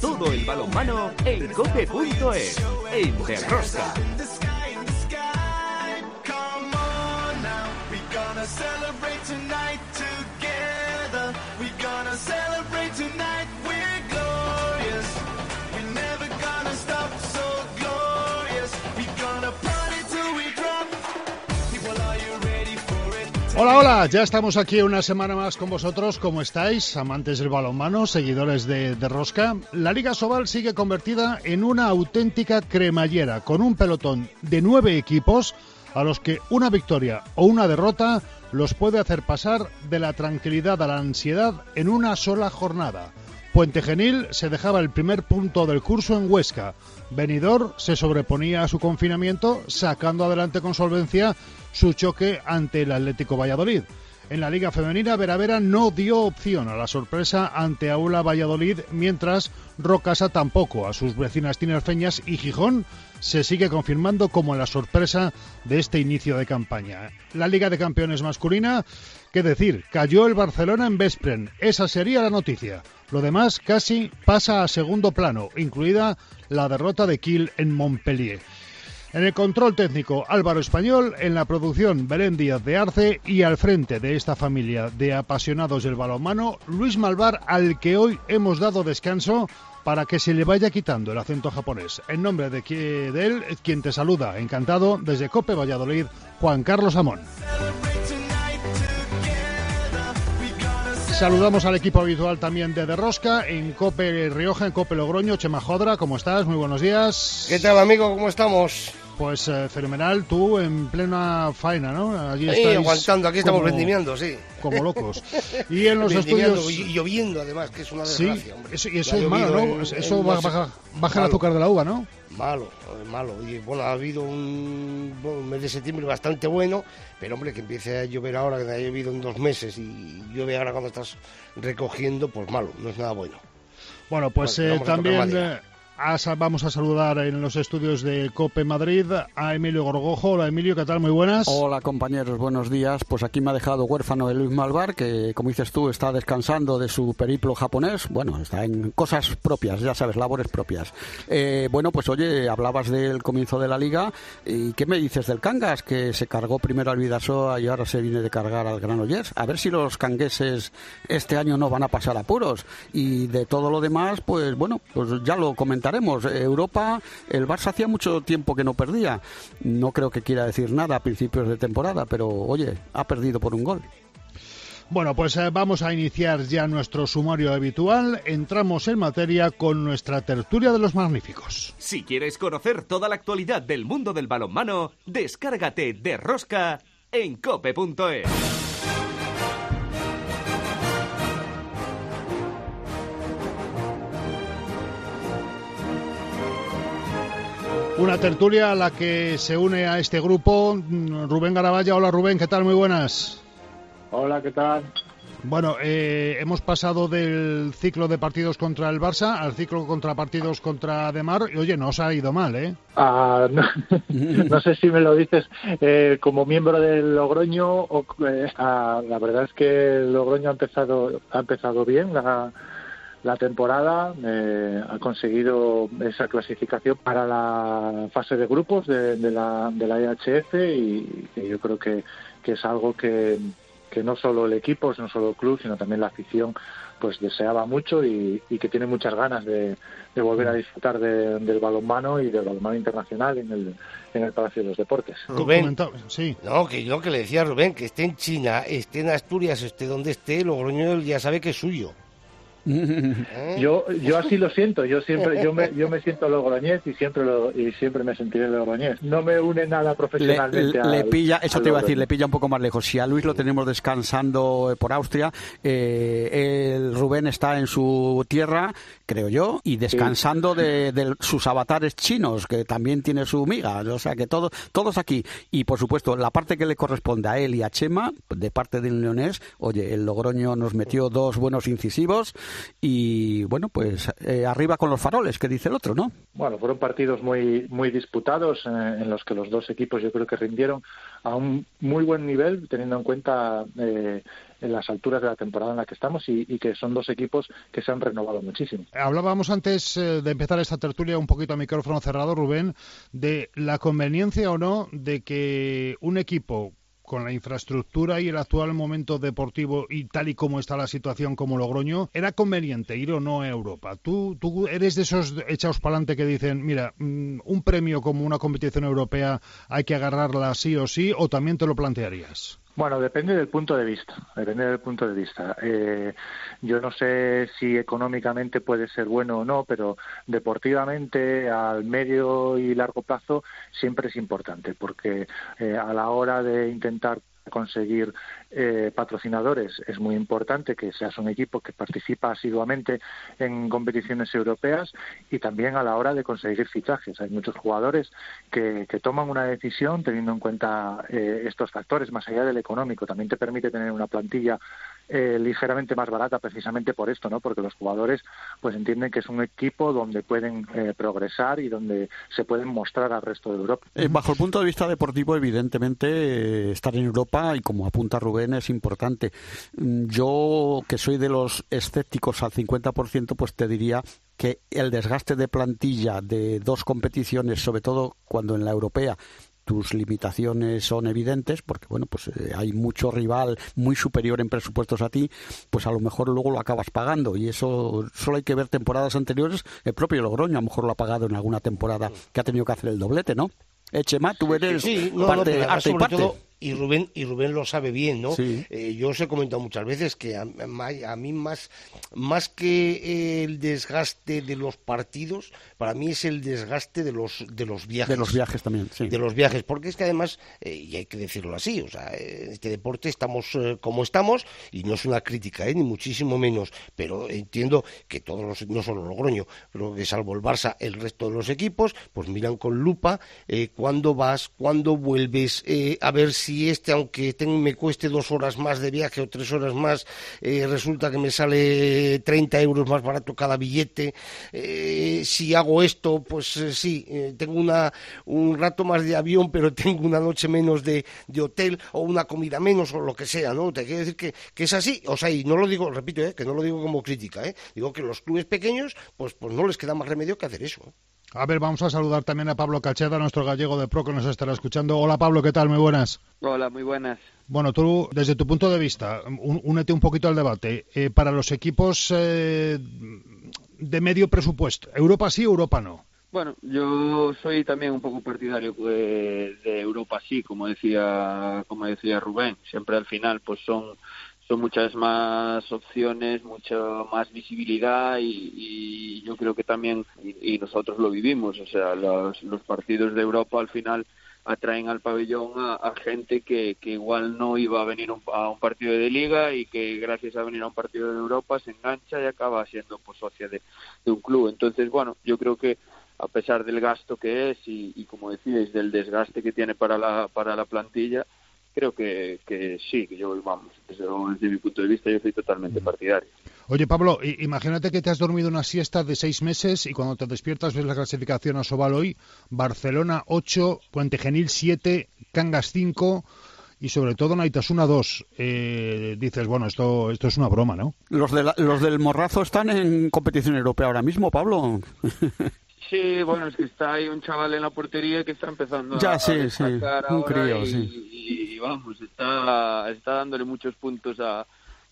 Todo el balonmano en cope.es, en Derrosca. Hola, hola, ya estamos aquí una semana más con vosotros. ¿Cómo estáis, amantes del balonmano, seguidores de, de, Rosca? La Liga Sobal sigue convertida en una auténtica cremallera, con un pelotón de nueve equipos a los que una victoria o una derrota los puede hacer pasar de la tranquilidad a la ansiedad en una sola jornada. Puente Genil se dejaba el primer punto del curso en Huesca. Benidorm se sobreponía a su confinamiento, sacando adelante con solvencia su choque ante el Atlético Valladolid. En la Liga Femenina, Veravera no dio opción a la sorpresa ante Aula Valladolid, mientras Rocasa tampoco a sus vecinas tinerfeñas y Gijón se sigue confirmando como la sorpresa de este inicio de campaña. La Liga de Campeones masculina, qué decir, cayó el Barcelona en Vespren. Esa sería la noticia. Lo demás casi pasa a segundo plano, incluida la derrota de Kiel en Montpellier. En el control técnico Álvaro Español, en la producción Belén Díaz de Arce y al frente de esta familia de apasionados del balonmano, Luis Malvar, al que hoy hemos dado descanso para que se le vaya quitando el acento japonés. En nombre de, de él, quien te saluda, encantado, desde Cope Valladolid, Juan Carlos Amón. Saludamos al equipo habitual también de Derrosca en Cope Rioja, en Cope Logroño. Chema Jodra, ¿cómo estás? Muy buenos días. ¿Qué tal, amigo? ¿Cómo estamos? Pues eh, fenomenal, tú en plena faena, ¿no? Allí sí, aguantando, aquí estamos vendimiando, sí. Como locos. Y en los estudios... Y lloviendo, además, que es una desgracia, sí, hombre. Eso, y eso es malo, ¿no? Eso baja el azúcar de la uva, ¿no? Malo, malo. Y bueno, ha habido un, bueno, un mes de septiembre bastante bueno, pero hombre, que empiece a llover ahora, que ha llovido en dos meses y llueve ahora cuando estás recogiendo, pues malo, no es nada bueno. Bueno, pues eh, también vamos a saludar en los estudios de COPE Madrid a Emilio Gorgojo. Hola Emilio, ¿qué tal? Muy buenas. Hola compañeros, buenos días. Pues aquí me ha dejado huérfano de Luis Malvar, que como dices tú está descansando de su periplo japonés. Bueno, está en cosas propias, ya sabes, labores propias. Eh, bueno, pues oye, hablabas del comienzo de la liga. ¿Y qué me dices del Cangas? Que se cargó primero al Vidasoa y ahora se viene de cargar al Granollers. A ver si los cangueses este año no van a pasar apuros. Y de todo lo demás, pues bueno, pues ya lo comentaré Europa, el Barça hacía mucho tiempo que no perdía. No creo que quiera decir nada a principios de temporada, pero oye, ha perdido por un gol. Bueno, pues eh, vamos a iniciar ya nuestro sumario habitual. Entramos en materia con nuestra tertulia de los magníficos. Si quieres conocer toda la actualidad del mundo del balonmano, descárgate de Rosca en cope.es. Una tertulia a la que se une a este grupo Rubén Garaballa. Hola Rubén, ¿qué tal? Muy buenas. Hola, ¿qué tal? Bueno, eh, hemos pasado del ciclo de partidos contra el Barça al ciclo contra partidos contra Demar y oye, no os ha ido mal, ¿eh? Ah, no, no, sé si me lo dices eh, como miembro del Logroño o eh, ah, la verdad es que el Logroño ha empezado ha empezado bien la, la temporada, eh, ha conseguido esa clasificación para la fase de grupos de, la, de la EHF y, yo creo que, que es algo que, que, no solo el equipo, no solo el club, sino también la afición pues deseaba mucho y, que tiene muchas ganas de, de volver a disfrutar del balonmano y del balonmano internacional en el, en el Palacio de los Deportes. Rubén, sí. no, que yo que le decía a Rubén, que esté en China, esté en Asturias, esté donde esté, Logroño ya sabe que es suyo. Yo, yo así lo siento, yo siempre, yo me, yo me siento logroñés y siempre lo, y siempre me sentiré logroñés. No me une nada profesionalmente. Le, pilla, eso te iba a decir, le pilla un poco más lejos. Si a Luis lo tenemos descansando por Austria, eh, el Rubén está en su tierra, creo yo, y descansando de, sus avatares chinos, que también tiene su miga. O sea que todo, todos aquí. Y por supuesto, la parte que le corresponde a él y a Chema, de parte del leonés, oye, el Logroño nos metió dos buenos incisivos y bueno, pues eh, arriba con los faroles, que dice el otro, ¿no? Bueno, fueron partidos muy, muy disputados eh, en los que los dos equipos yo creo que rindieron a un muy buen nivel, teniendo en cuenta eh, en las alturas de la temporada en la que estamos y, que son dos equipos que se han renovado muchísimo. Hablábamos antes eh, de empezar esta tertulia un poquito a micrófono cerrado, Rubén, de la conveniencia o no de que un equipo con la infraestructura y el actual momento deportivo y tal y como está la situación como Logroño, ¿era conveniente ir o no a Europa? ¿Tú, tú eres de esos echados para adelante que dicen, mira, mm, un premio como una competición europea hay que agarrarla sí o sí, o también te lo plantearías? Bueno, depende del punto de vista. Depende del punto de vista. Eh, yo no sé si económicamente puede ser bueno o no, pero deportivamente al medio y largo plazo siempre es importante, porque eh, a la hora de intentar conseguir eh, patrocinadores es muy importante que seas un equipo que participa asiduamente en competiciones europeas y también a la hora de conseguir fichajes. Hay muchos jugadores que, toman una decisión teniendo en cuenta eh, estos factores, más allá del económico. También te permite tener una plantilla eh, ligeramente más barata precisamente por esto, ¿no? Porque los jugadores pues entienden que es un equipo donde pueden eh, progresar y donde se pueden mostrar al resto de Europa. Eh, bajo el punto de vista deportivo, evidentemente estar en Europa y como apunta Rubén es importante. Mm, yo que soy de los escépticos al 50%, pues te diría que el desgaste de plantilla de dos competiciones, sobre todo cuando en la europea tus limitaciones son evidentes, porque bueno, pues eh, hay mucho rival muy superior en presupuestos a ti, pues a lo mejor luego lo acabas pagando. Y eso solo hay que ver temporadas anteriores, el propio Logroño a lo mejor lo ha pagado en alguna temporada que ha tenido que hacer el doblete, ¿no? Echema, tú eres parte, arte y parte y Rubén y Rubén lo sabe bien, ¿no? Eh, yo os he comentado muchas veces que a, mí más más que el desgaste de los partidos, para mí es el desgaste de los de los viajes. De los viajes también, sí. De los viajes, porque es que además eh, y hay que decirlo así, o sea, en este deporte estamos eh, como estamos y no es una crítica, ni muchísimo menos, pero entiendo que todos los no solo Logroño, pero que salvo el Barça, el resto de los equipos, pues miran con lupa cuándo vas, cuándo vuelves, a ver si si este, aunque me cueste dos horas más de viaje o tres horas más, eh, resulta que me sale 30 euros más barato cada billete, eh, si hago esto, pues eh, sí, tengo una, un rato más de avión, pero tengo una noche menos de, de, hotel o una comida menos o lo que sea, ¿no? Te quiero decir que, que es así, o sea, y no lo digo, repito, que no lo digo como crítica, digo que los clubes pequeños, pues, pues no les queda más remedio que hacer eso. A ver, vamos a saludar también a Pablo Cacheda, nuestro gallego de pro que nos estará escuchando. Hola Pablo, ¿qué tal? Muy buenas. Hola, muy buenas. Bueno, tú, desde tu punto de vista, únete un poquito al debate. Eh, para los equipos eh, de medio presupuesto, ¿Europa sí, Europa no? Bueno, yo soy también un poco partidario de, de Europa sí, como decía, como decía Rubén. Siempre al final, pues son son muchas más opciones, mucha más visibilidad y, yo creo que también, y, nosotros lo vivimos, o sea, los, los, partidos de Europa al final atraen al pabellón a, gente que, que, igual no iba a venir a un partido de liga y que gracias a venir a un partido de Europa se engancha y acaba siendo pues socia de, un club. Entonces, bueno, yo creo que a pesar del gasto que es y, y como decíais, del desgaste que tiene para la, para la plantilla, creo que, que sí, que yo, vamos, desde, mi punto de vista, yo soy totalmente partidario. Oye, Pablo, imagínate que te has dormido una siesta de seis meses y cuando te despiertas ves la clasificación a Sobal hoy, Barcelona 8, Puente Genil 7, Cangas 5 y sobre todo Naitasuna 2. Eh, dices, bueno, esto, esto es una broma, ¿no? Los, de los del Morrazo están en competición europea ahora mismo, Pablo. Sí, bueno, es que está ahí un chaval en la portería que está empezando ya, a, sí, sí, un crío, y, sí. y, vamos, está, está dándole muchos puntos a,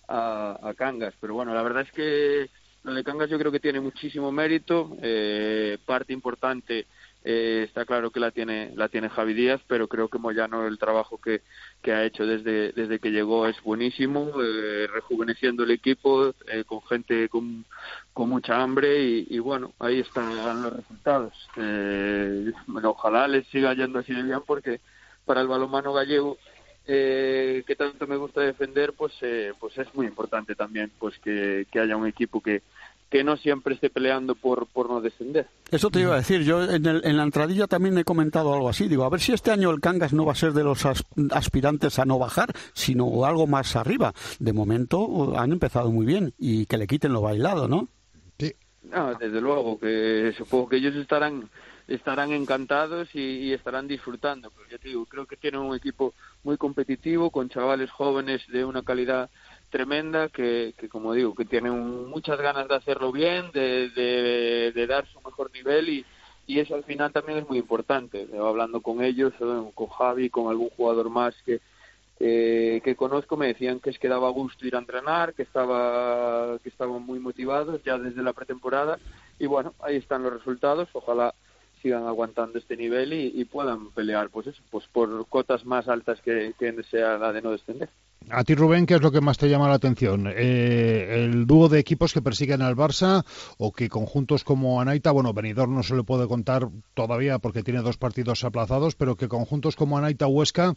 a, Cangas. Pero bueno, la verdad es que lo de Cangas yo creo que tiene muchísimo mérito. Eh, parte importante eh, está claro que la tiene la tiene Javi Díaz, pero creo que Moyano el trabajo que, que ha hecho desde, desde que llegó es buenísimo, eh, rejuveneciendo el equipo eh, con gente con, con mucha hambre y, bueno, ahí están los resultados. Eh, ojalá les siga yendo así de bien porque para el balonmano gallego eh, que tanto me gusta defender, pues pues es muy importante también pues que, que haya un equipo que, que no siempre esté peleando por, por no descender. Eso te iba a decir, yo en, en, la entradilla también he comentado algo así, digo, a ver si este año el Cangas no va a ser de los aspirantes a no bajar, sino algo más arriba. De momento han empezado muy bien y que le quiten lo bailado, ¿no? No, desde luego, que supongo que ellos estarán estarán encantados y, estarán disfrutando. Pero ya te digo, creo que tienen un equipo muy competitivo, con chavales jóvenes de una calidad tremenda, que, que como digo, que tienen muchas ganas de hacerlo bien, de, de, dar su mejor nivel y, y eso al final también es muy importante. Hablando con ellos, con Javi, con algún jugador más que, que conozco, me decían que es que daba gusto ir a entrenar, que estaba que estaban muy motivados ya desde la pretemporada y bueno, ahí están los resultados. Ojalá sigan aguantando este nivel y, puedan pelear pues eso, pues por cotas más altas que, que sea la de no descender. A ti, Rubén, ¿qué es lo que más te llama la atención? Eh, ¿El dúo de equipos que persiguen al Barça o que conjuntos como Anaita, bueno, Benidorm no se le puede contar todavía porque tiene dos partidos aplazados, pero que conjuntos como Anaita Huesca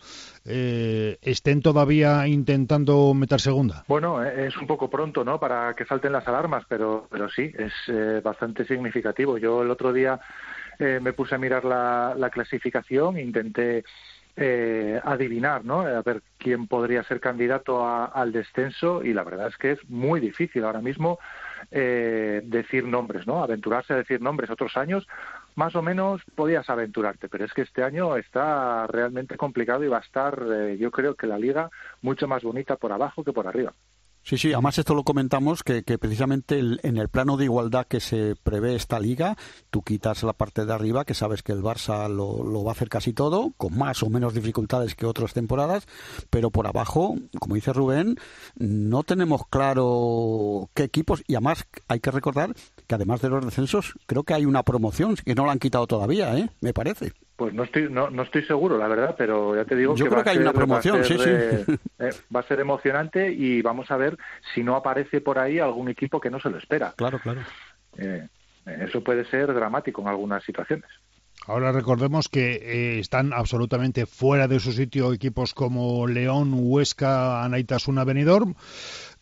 eh, estén todavía intentando meter segunda? Bueno, eh, es un poco pronto, ¿no?, para que salten las alarmas, pero, pero sí, es bastante significativo. Yo el otro día eh, me puse a mirar la, la clasificación intenté eh, adivinar, ¿no? A ver quién podría ser candidato al descenso y la verdad es que es muy difícil ahora mismo eh, decir nombres, ¿no? Aventurarse a decir nombres. Otros años más o menos podías aventurarte, pero es que este año está realmente complicado y va a estar, yo creo que la liga mucho más bonita por abajo que por arriba. Sí, sí, además esto lo comentamos que, precisamente en el plano de igualdad que se prevé esta liga, tú quitas la parte de arriba, que sabes que el Barça lo, va a hacer casi todo, con más o menos dificultades que otras temporadas, pero por abajo, como dice Rubén, no tenemos claro qué equipos, y además hay que recordar que además de los descensos, creo que hay una promoción que no la han quitado todavía, ¿eh? me parece. Pues no estoy, no, no estoy seguro, la verdad, pero ya te digo Yo que, creo que hay una promoción, sí, sí. Eh, va a ser emocionante y vamos a ver si no aparece por ahí algún equipo que no se lo espera. Claro, claro. Eh, eso puede ser dramático en algunas situaciones. Ahora recordemos que eh, están absolutamente fuera de su sitio equipos como León, Huesca, Anaitasuna, Benidorm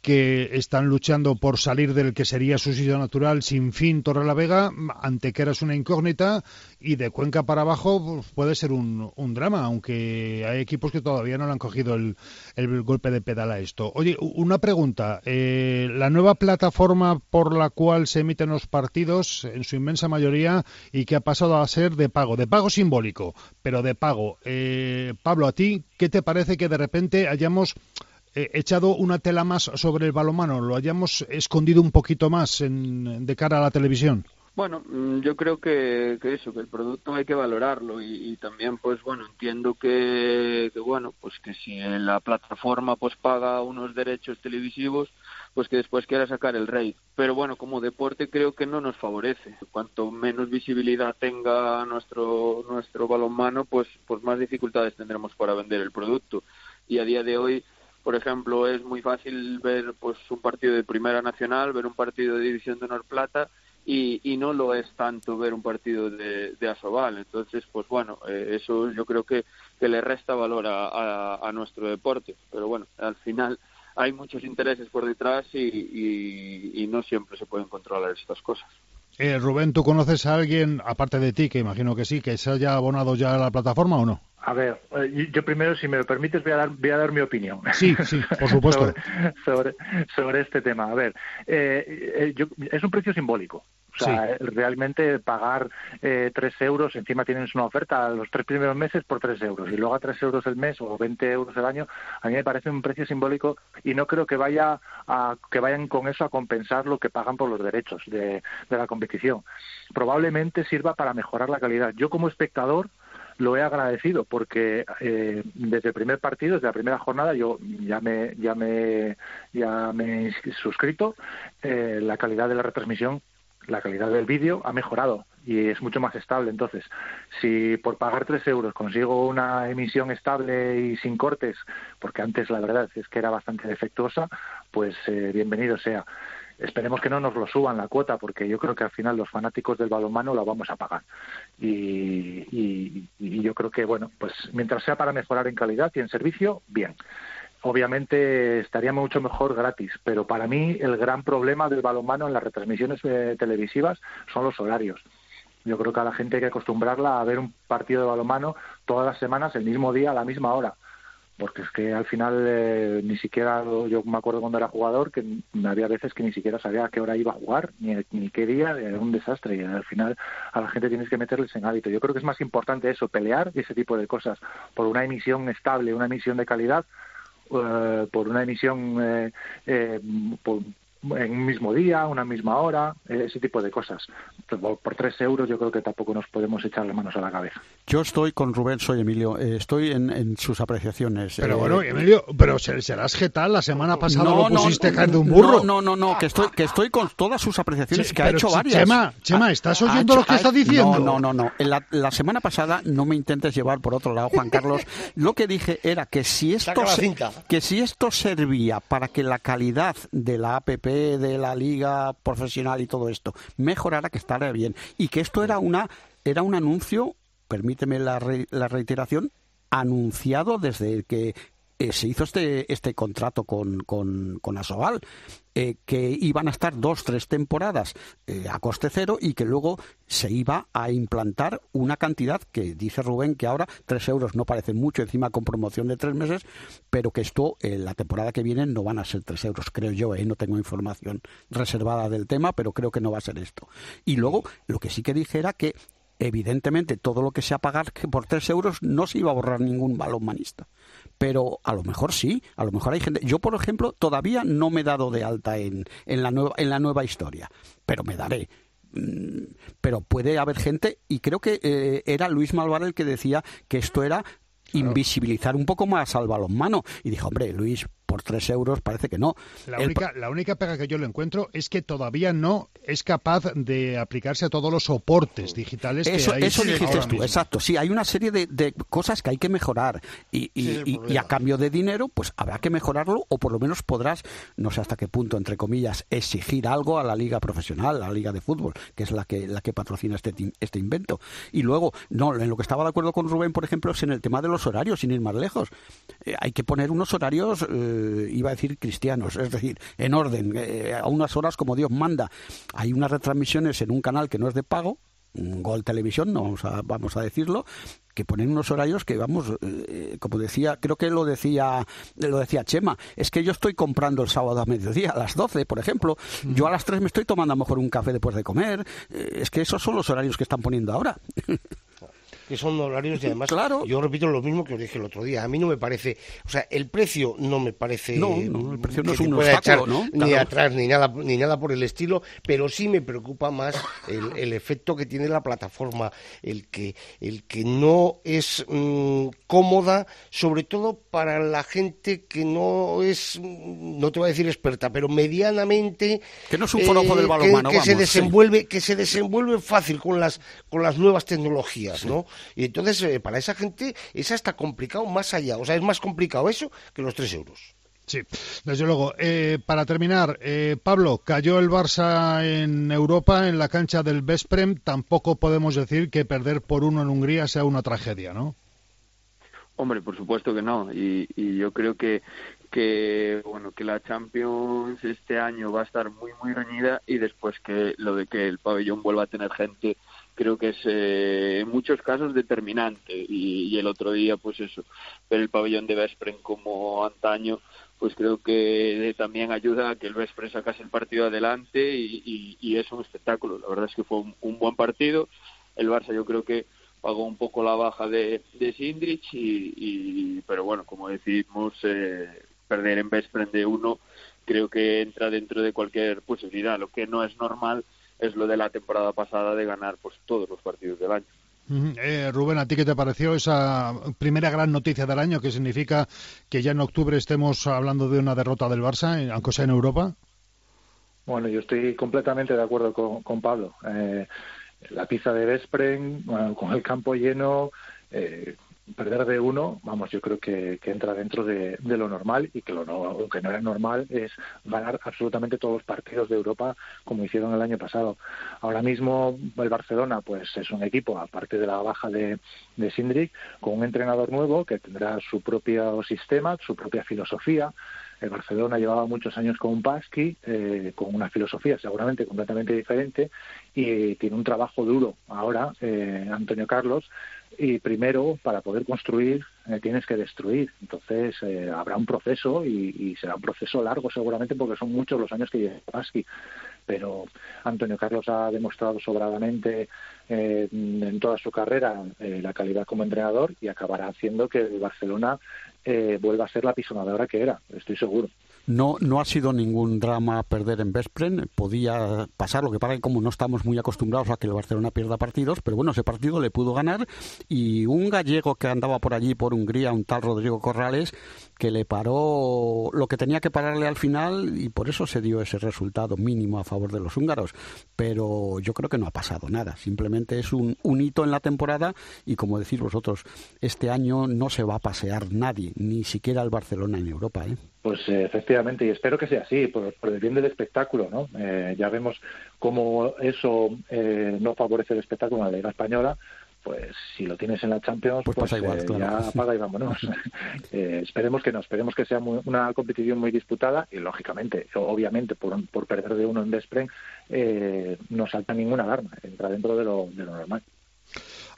que están luchando por salir del que sería su sitio natural sin fin Torre la Vega, ante que eras una incógnita y de Cuenca para abajo pues, puede ser un, drama, aunque hay equipos que todavía no le han cogido el, golpe de pedal a esto. Oye, una pregunta, eh, la nueva plataforma por la cual se emiten los partidos, en su inmensa mayoría, y que ha pasado a ser de pago, de pago simbólico, pero de pago. Eh, Pablo, a ti, ¿qué te parece que de repente hayamos eh, echado una tela más sobre el balomano, lo hayamos escondido un poquito más en, de cara a la televisión. Bueno, mm, yo creo que, eso, que el producto hay que valorarlo y, también, pues bueno, entiendo que, bueno, pues que si la plataforma pues paga unos derechos televisivos, pues que después quiera sacar el rey. Pero bueno, como deporte creo que no nos favorece. Cuanto menos visibilidad tenga nuestro nuestro balonmano, pues pues más dificultades tendremos para vender el producto. Y a día de hoy por ejemplo, es muy fácil ver pues un partido de Primera Nacional, ver un partido de División de Honor Plata y, y no lo es tanto ver un partido de, Asobal. Entonces, pues bueno, eh, eso yo creo que, que le resta valor a, a, nuestro deporte. Pero bueno, al final hay muchos intereses por detrás y, y no siempre se pueden controlar estas cosas. Eh, Rubén, ¿tú conoces a alguien, aparte de ti, que imagino que sí, que se haya abonado ya a la plataforma o no? A ver, eh, yo primero, si me lo permites, voy a dar, voy a dar mi opinión. Sí, sí, por supuesto. sobre, sobre, este tema. A ver, eh, eh es un precio simbólico. O sea, realmente pagar eh, 3 euros, encima tienes una oferta los tres primeros meses por 3 euros y luego a 3 euros el mes o 20 euros el año, a mí me parece un precio simbólico y no creo que vaya a, que vayan con eso a compensar lo que pagan por los derechos de, de la competición. Probablemente sirva para mejorar la calidad. Yo como espectador lo he agradecido porque eh, desde el primer partido, desde la primera jornada, yo ya me, ya me, ya me he suscrito. Eh, la calidad de la retransmisión, la calidad del vídeo ha mejorado y es mucho más estable. Entonces, si por pagar tres euros consigo una emisión estable y sin cortes, porque antes la verdad es que era bastante defectuosa, pues eh, bienvenido sea. Esperemos que no nos lo suban la cuota, porque yo creo que al final los fanáticos del balonmano la vamos a pagar. Y, yo creo que, bueno, pues mientras sea para mejorar en calidad y en servicio, bien. Obviamente estaría mucho mejor gratis, pero para mí el gran problema del balonmano en las retransmisiones eh, televisivas son los horarios. Yo creo que a la gente hay que acostumbrarla a ver un partido de balonmano todas las semanas, el mismo día, a la misma hora. Porque es que al final eh, ni siquiera yo me acuerdo cuando era jugador que había veces que ni siquiera sabía a qué hora iba a jugar ni, ni qué día era un desastre. Y al final a la gente tienes que meterles en hábito. Yo creo que es más importante eso pelear y ese tipo de cosas por una emisión estable una emisión de calidad por una emisión eh, eh, por, en un mismo día, una misma hora, ese tipo de cosas. Por, tres euros yo creo que tampoco nos podemos echar las manos a la cabeza. Yo estoy con Rubén, soy Emilio, eh, estoy en, sus apreciaciones. Pero eh, bueno, Emilio, pero serás tal la semana pasada lo pusiste caer de un burro. No, no, no, que estoy, que estoy con todas sus apreciaciones, que ha hecho varias. Chema, Chema, ¿estás oyendo lo que está diciendo? No, no, no, La, la, semana pasada, no me intentes llevar por otro lado, Juan Carlos, lo que dije era que si esto, que si esto servía para que la calidad de la APP de la liga profesional y todo esto mejorara, que estará bien. Y que esto era una era un anuncio, permíteme la, la reiteración, anunciado desde que eh, se hizo este, este contrato con, con, con Asobal, eh, que iban a estar dos, tres temporadas eh, a coste cero y que luego se iba a implantar una cantidad que dice Rubén que ahora tres euros no parece mucho, encima con promoción de tres meses, pero que esto la temporada que viene no van a ser tres euros, creo yo, no tengo información reservada del tema, pero creo que no va a ser esto. Y luego lo que sí que dije era que evidentemente todo lo que sea pagar por tres euros no se iba a borrar ningún balonmanista pero a lo mejor sí, a lo mejor hay gente. Yo, por ejemplo, todavía no me he dado de alta en, en, la, nueva, en la nueva historia, pero me daré mm, pero puede haber gente, y creo que eh, era Luis Malvar el que decía que esto era invisibilizar un poco más al balonmano. Y dijo, hombre, Luis, por tres euros parece que no. La, única, la única pega que yo le encuentro es que todavía no es capaz de aplicarse a todos los soportes digitales eso, que hay. Eso dijiste tú, exacto. Sí, hay una serie de, cosas que hay que mejorar y, y, a cambio de dinero, pues habrá que mejorarlo o por lo menos podrás, no sé hasta qué punto, entre comillas, exigir algo a la liga profesional, a la liga de fútbol, que es la que, la que patrocina este, este invento. Y luego, no, en lo que estaba de acuerdo con Rubén, por ejemplo, es en el tema de los horarios, sin ir más lejos. Eh, hay que poner unos horarios... Eh, eh, iba a decir cristianos, es decir, en orden, eh, a unas horas como Dios manda. Hay unas retransmisiones en un canal que no es de pago, Gol Televisión, no vamos a, vamos a decirlo, que ponen unos horarios que vamos, eh, como decía, creo que lo decía, lo decía Chema, es que yo estoy comprando el sábado a mediodía, a las 12, por ejemplo, yo a las 3 me estoy tomando a lo mejor un café después de comer, es que esos son los horarios que están poniendo ahora. que son horarios y además yo repito lo mismo que os dije el otro día. A mí no me parece o sea el precio no me parece no, el precio no es un obstáculo, ¿no? ni atrás ni nada ni nada por el estilo pero sí me preocupa más el, efecto que tiene la plataforma el que el que no es mm, cómoda sobre todo para la gente que no es no te voy a decir experta pero medianamente que no es un foro del balonmano que, que se desenvuelve que se desenvuelve fácil con las con las nuevas tecnologías no y entonces, eh, para esa gente, es hasta complicado más allá. O sea, es más complicado eso que los tres euros. Sí, desde luego. Eh, para terminar, eh, Pablo, cayó el Barça en Europa en la cancha del Vesprem. Tampoco podemos decir que perder por uno en Hungría sea una tragedia, ¿no? Hombre, por supuesto que no. Y, y yo creo que, que bueno que la Champions este año va a estar muy muy reñida y después que lo de que el pabellón vuelva a tener gente creo que es eh, en muchos casos determinante y, el otro día pues eso ver el pabellón de Vespren como antaño pues creo que también ayuda a que el Vespren sacase el partido adelante y, es un espectáculo. La verdad es que fue un, buen partido. El Barça yo creo que pagó un poco la baja de, de y, pero bueno como decimos eh, perder en Vespren de uno creo que entra dentro de cualquier posibilidad. Lo que no es normal es lo de la temporada pasada de ganar pues todos los partidos del año. Eh, Rubén, ¿a ti qué te pareció esa primera gran noticia del año que significa que ya en octubre estemos hablando de una derrota del Barça, aunque sea en Europa? Bueno, yo estoy completamente de acuerdo con, Pablo. Eh, la pizza de Vespren, con el campo lleno, eh, perder de uno, vamos, yo creo que, entra dentro de, lo normal y que lo, no, que no era normal es ganar absolutamente todos los partidos de Europa como hicieron el año pasado. Ahora mismo el Barcelona, pues es un equipo, aparte de la baja de, de con un entrenador nuevo que tendrá su propio sistema, su propia filosofía, el Barcelona llevaba muchos años con un Pasqui, eh, con una filosofía seguramente completamente diferente, y tiene un trabajo duro ahora, eh, Antonio Carlos, y primero, para poder construir, eh, tienes que destruir. Entonces, habrá un proceso y, será un proceso largo seguramente porque son muchos los años que lleva Pasqui. Pero Antonio Carlos ha demostrado sobradamente en toda su carrera la calidad como entrenador y acabará haciendo que el Barcelona eh, vuelva a ser la pisonadora que era, estoy seguro. No, no ha sido ningún drama perder en Vespren, podía pasar, lo que pasa que como no estamos muy acostumbrados a que el Barcelona pierda partidos, pero bueno, ese partido le pudo ganar y un gallego que andaba por allí, por Hungría, un tal Rodrigo Corrales, que le paró lo que tenía que pararle al final y por eso se dio ese resultado mínimo a favor de los húngaros. Pero yo creo que no ha pasado nada, simplemente es un, un hito en la temporada y como decís vosotros, este año no se va a pasear nadie, ni siquiera el Barcelona en Europa. ¿eh? Pues eh, efectivamente, y espero que sea así, por, el bien del espectáculo, ¿no? Eh, ya vemos cómo eso eh, no favorece el espectáculo en la Liga Española, pues si lo tienes en la Champions, pues, pues ya apaga y vámonos. esperemos que no, esperemos que sea una competición muy disputada y, lógicamente, obviamente, por, por perder de uno en Despren, no salta ninguna alarma, entra dentro de lo, de lo normal.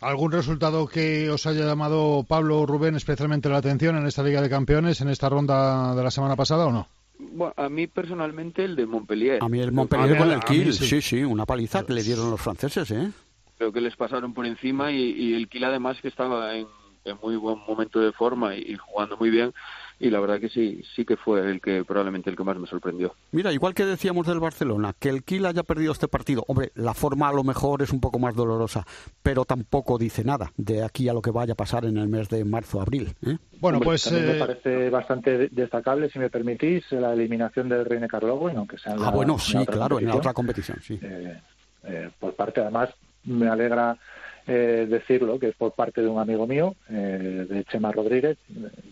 ¿Algún resultado que os haya llamado Pablo Rubén especialmente la atención en esta Liga de Campeones, en esta ronda de la semana pasada o no? Bueno, a mí personalmente el de Montpellier. A mí el Montpellier con el Kiel, sí. sí. una paliza que le dieron los franceses, ¿eh? Creo que les pasaron por encima y, el Kiel además que estaba en, muy buen momento de forma y jugando muy bien, y la verdad que sí, sí que fue el que probablemente el que más me sorprendió. Mira, igual que decíamos del Barcelona, que el Kiel haya perdido este partido, hombre, la forma a lo mejor es un poco más dolorosa, pero tampoco dice nada de aquí a lo que vaya a pasar en el mes de marzo-abril. ¿eh? Bueno, pues me eh, parece bastante destacable, si me permitís, la eliminación del Reine Carlogo, aunque sea en Ah, bueno, sí, claro, en la otra competición, sí. Eh, por parte, además, me alegra eh, decirlo, que es por parte de un amigo mío, eh, de Chema Rodríguez,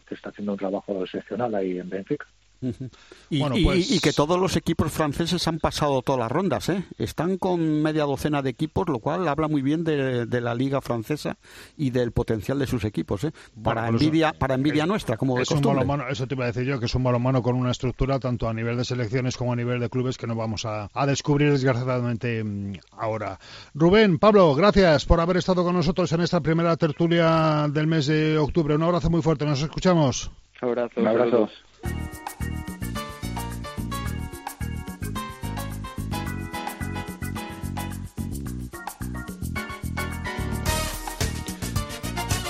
que está haciendo un trabajo excepcional ahí en Benfica. Pues y, que todos los equipos franceses han pasado todas las rondas, ¿eh? Están con media docena de equipos, lo cual habla muy bien de, la liga francesa y del potencial de sus equipos, ¿eh? Para envidia, para envidia nuestra, como de costumbre. eso te iba a decir yo, que es un balonmano con una estructura tanto a nivel de selecciones como a nivel de clubes que no vamos a, a descubrir desgraciadamente mm, ahora. Rubén, Pablo, gracias por haber estado con nosotros en esta primera tertulia del mes de octubre. Un abrazo muy fuerte, nos escuchamos. Un abrazo. Un abrazo.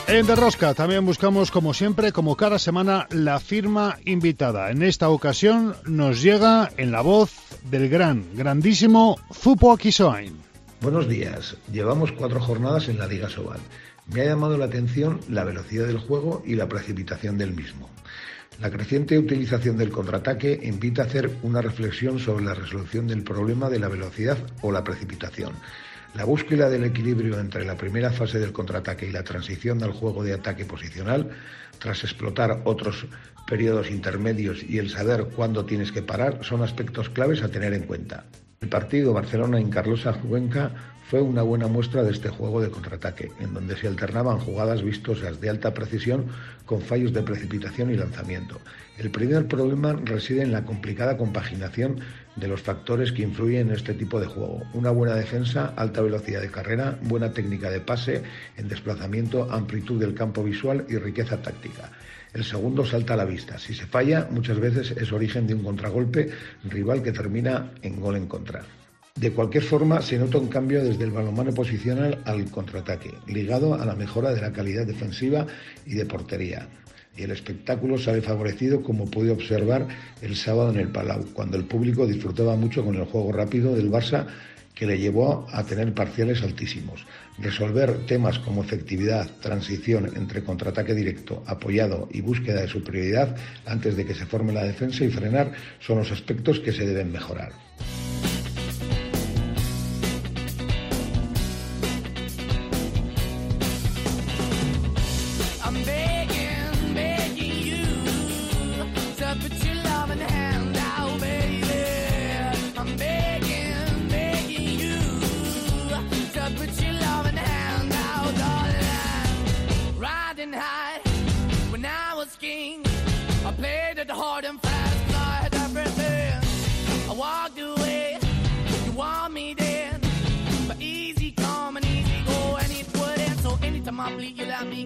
En Derrosca también buscamos, como siempre, como cada semana, la firma invitada. En esta ocasión nos llega en la voz del gran, grandísimo Fupo Akisoain. Buenos días. Llevamos cuatro jornadas en la Liga Sobal. Me ha llamado la atención la velocidad del juego y la precipitación del mismo. La creciente utilización del contraataque invita a hacer una reflexión sobre la resolución del problema de la velocidad o la precipitación. La búsqueda del equilibrio entre la primera fase del contraataque y la transición al juego de ataque posicional, tras explotar otros periodos intermedios y el saber cuándo tienes que parar, son aspectos claves a tener en cuenta. El partido Barcelona en Carlosa Juvenca fue una buena muestra de este juego de contraataque, en donde se alternaban jugadas vistosas de alta precisión con fallos de precipitación y lanzamiento. El primer problema reside en la complicada compaginación de los factores que influyen en este tipo de juego. Una buena defensa, alta velocidad de carrera, buena técnica de pase, en desplazamiento, amplitud del campo visual y riqueza táctica. El segundo salta a la vista. Si se falla, muchas veces es origen de un contragolpe rival que termina en gol en contra. De cualquier forma, se nota un cambio desde el balonmano posicional al contraataque, ligado a la mejora de la calidad defensiva y de portería. Y el espectáculo sale favorecido como pude observar el sábado en el Palau, cuando el público disfrutaba mucho con el juego rápido del Barça que le llevó a tener parciales altísimos. Resolver temas como efectividad, transición entre contraataque directo, apoyado y búsqueda de superioridad antes de que se forme la defensa y frenar son los aspectos que se deben mejorar.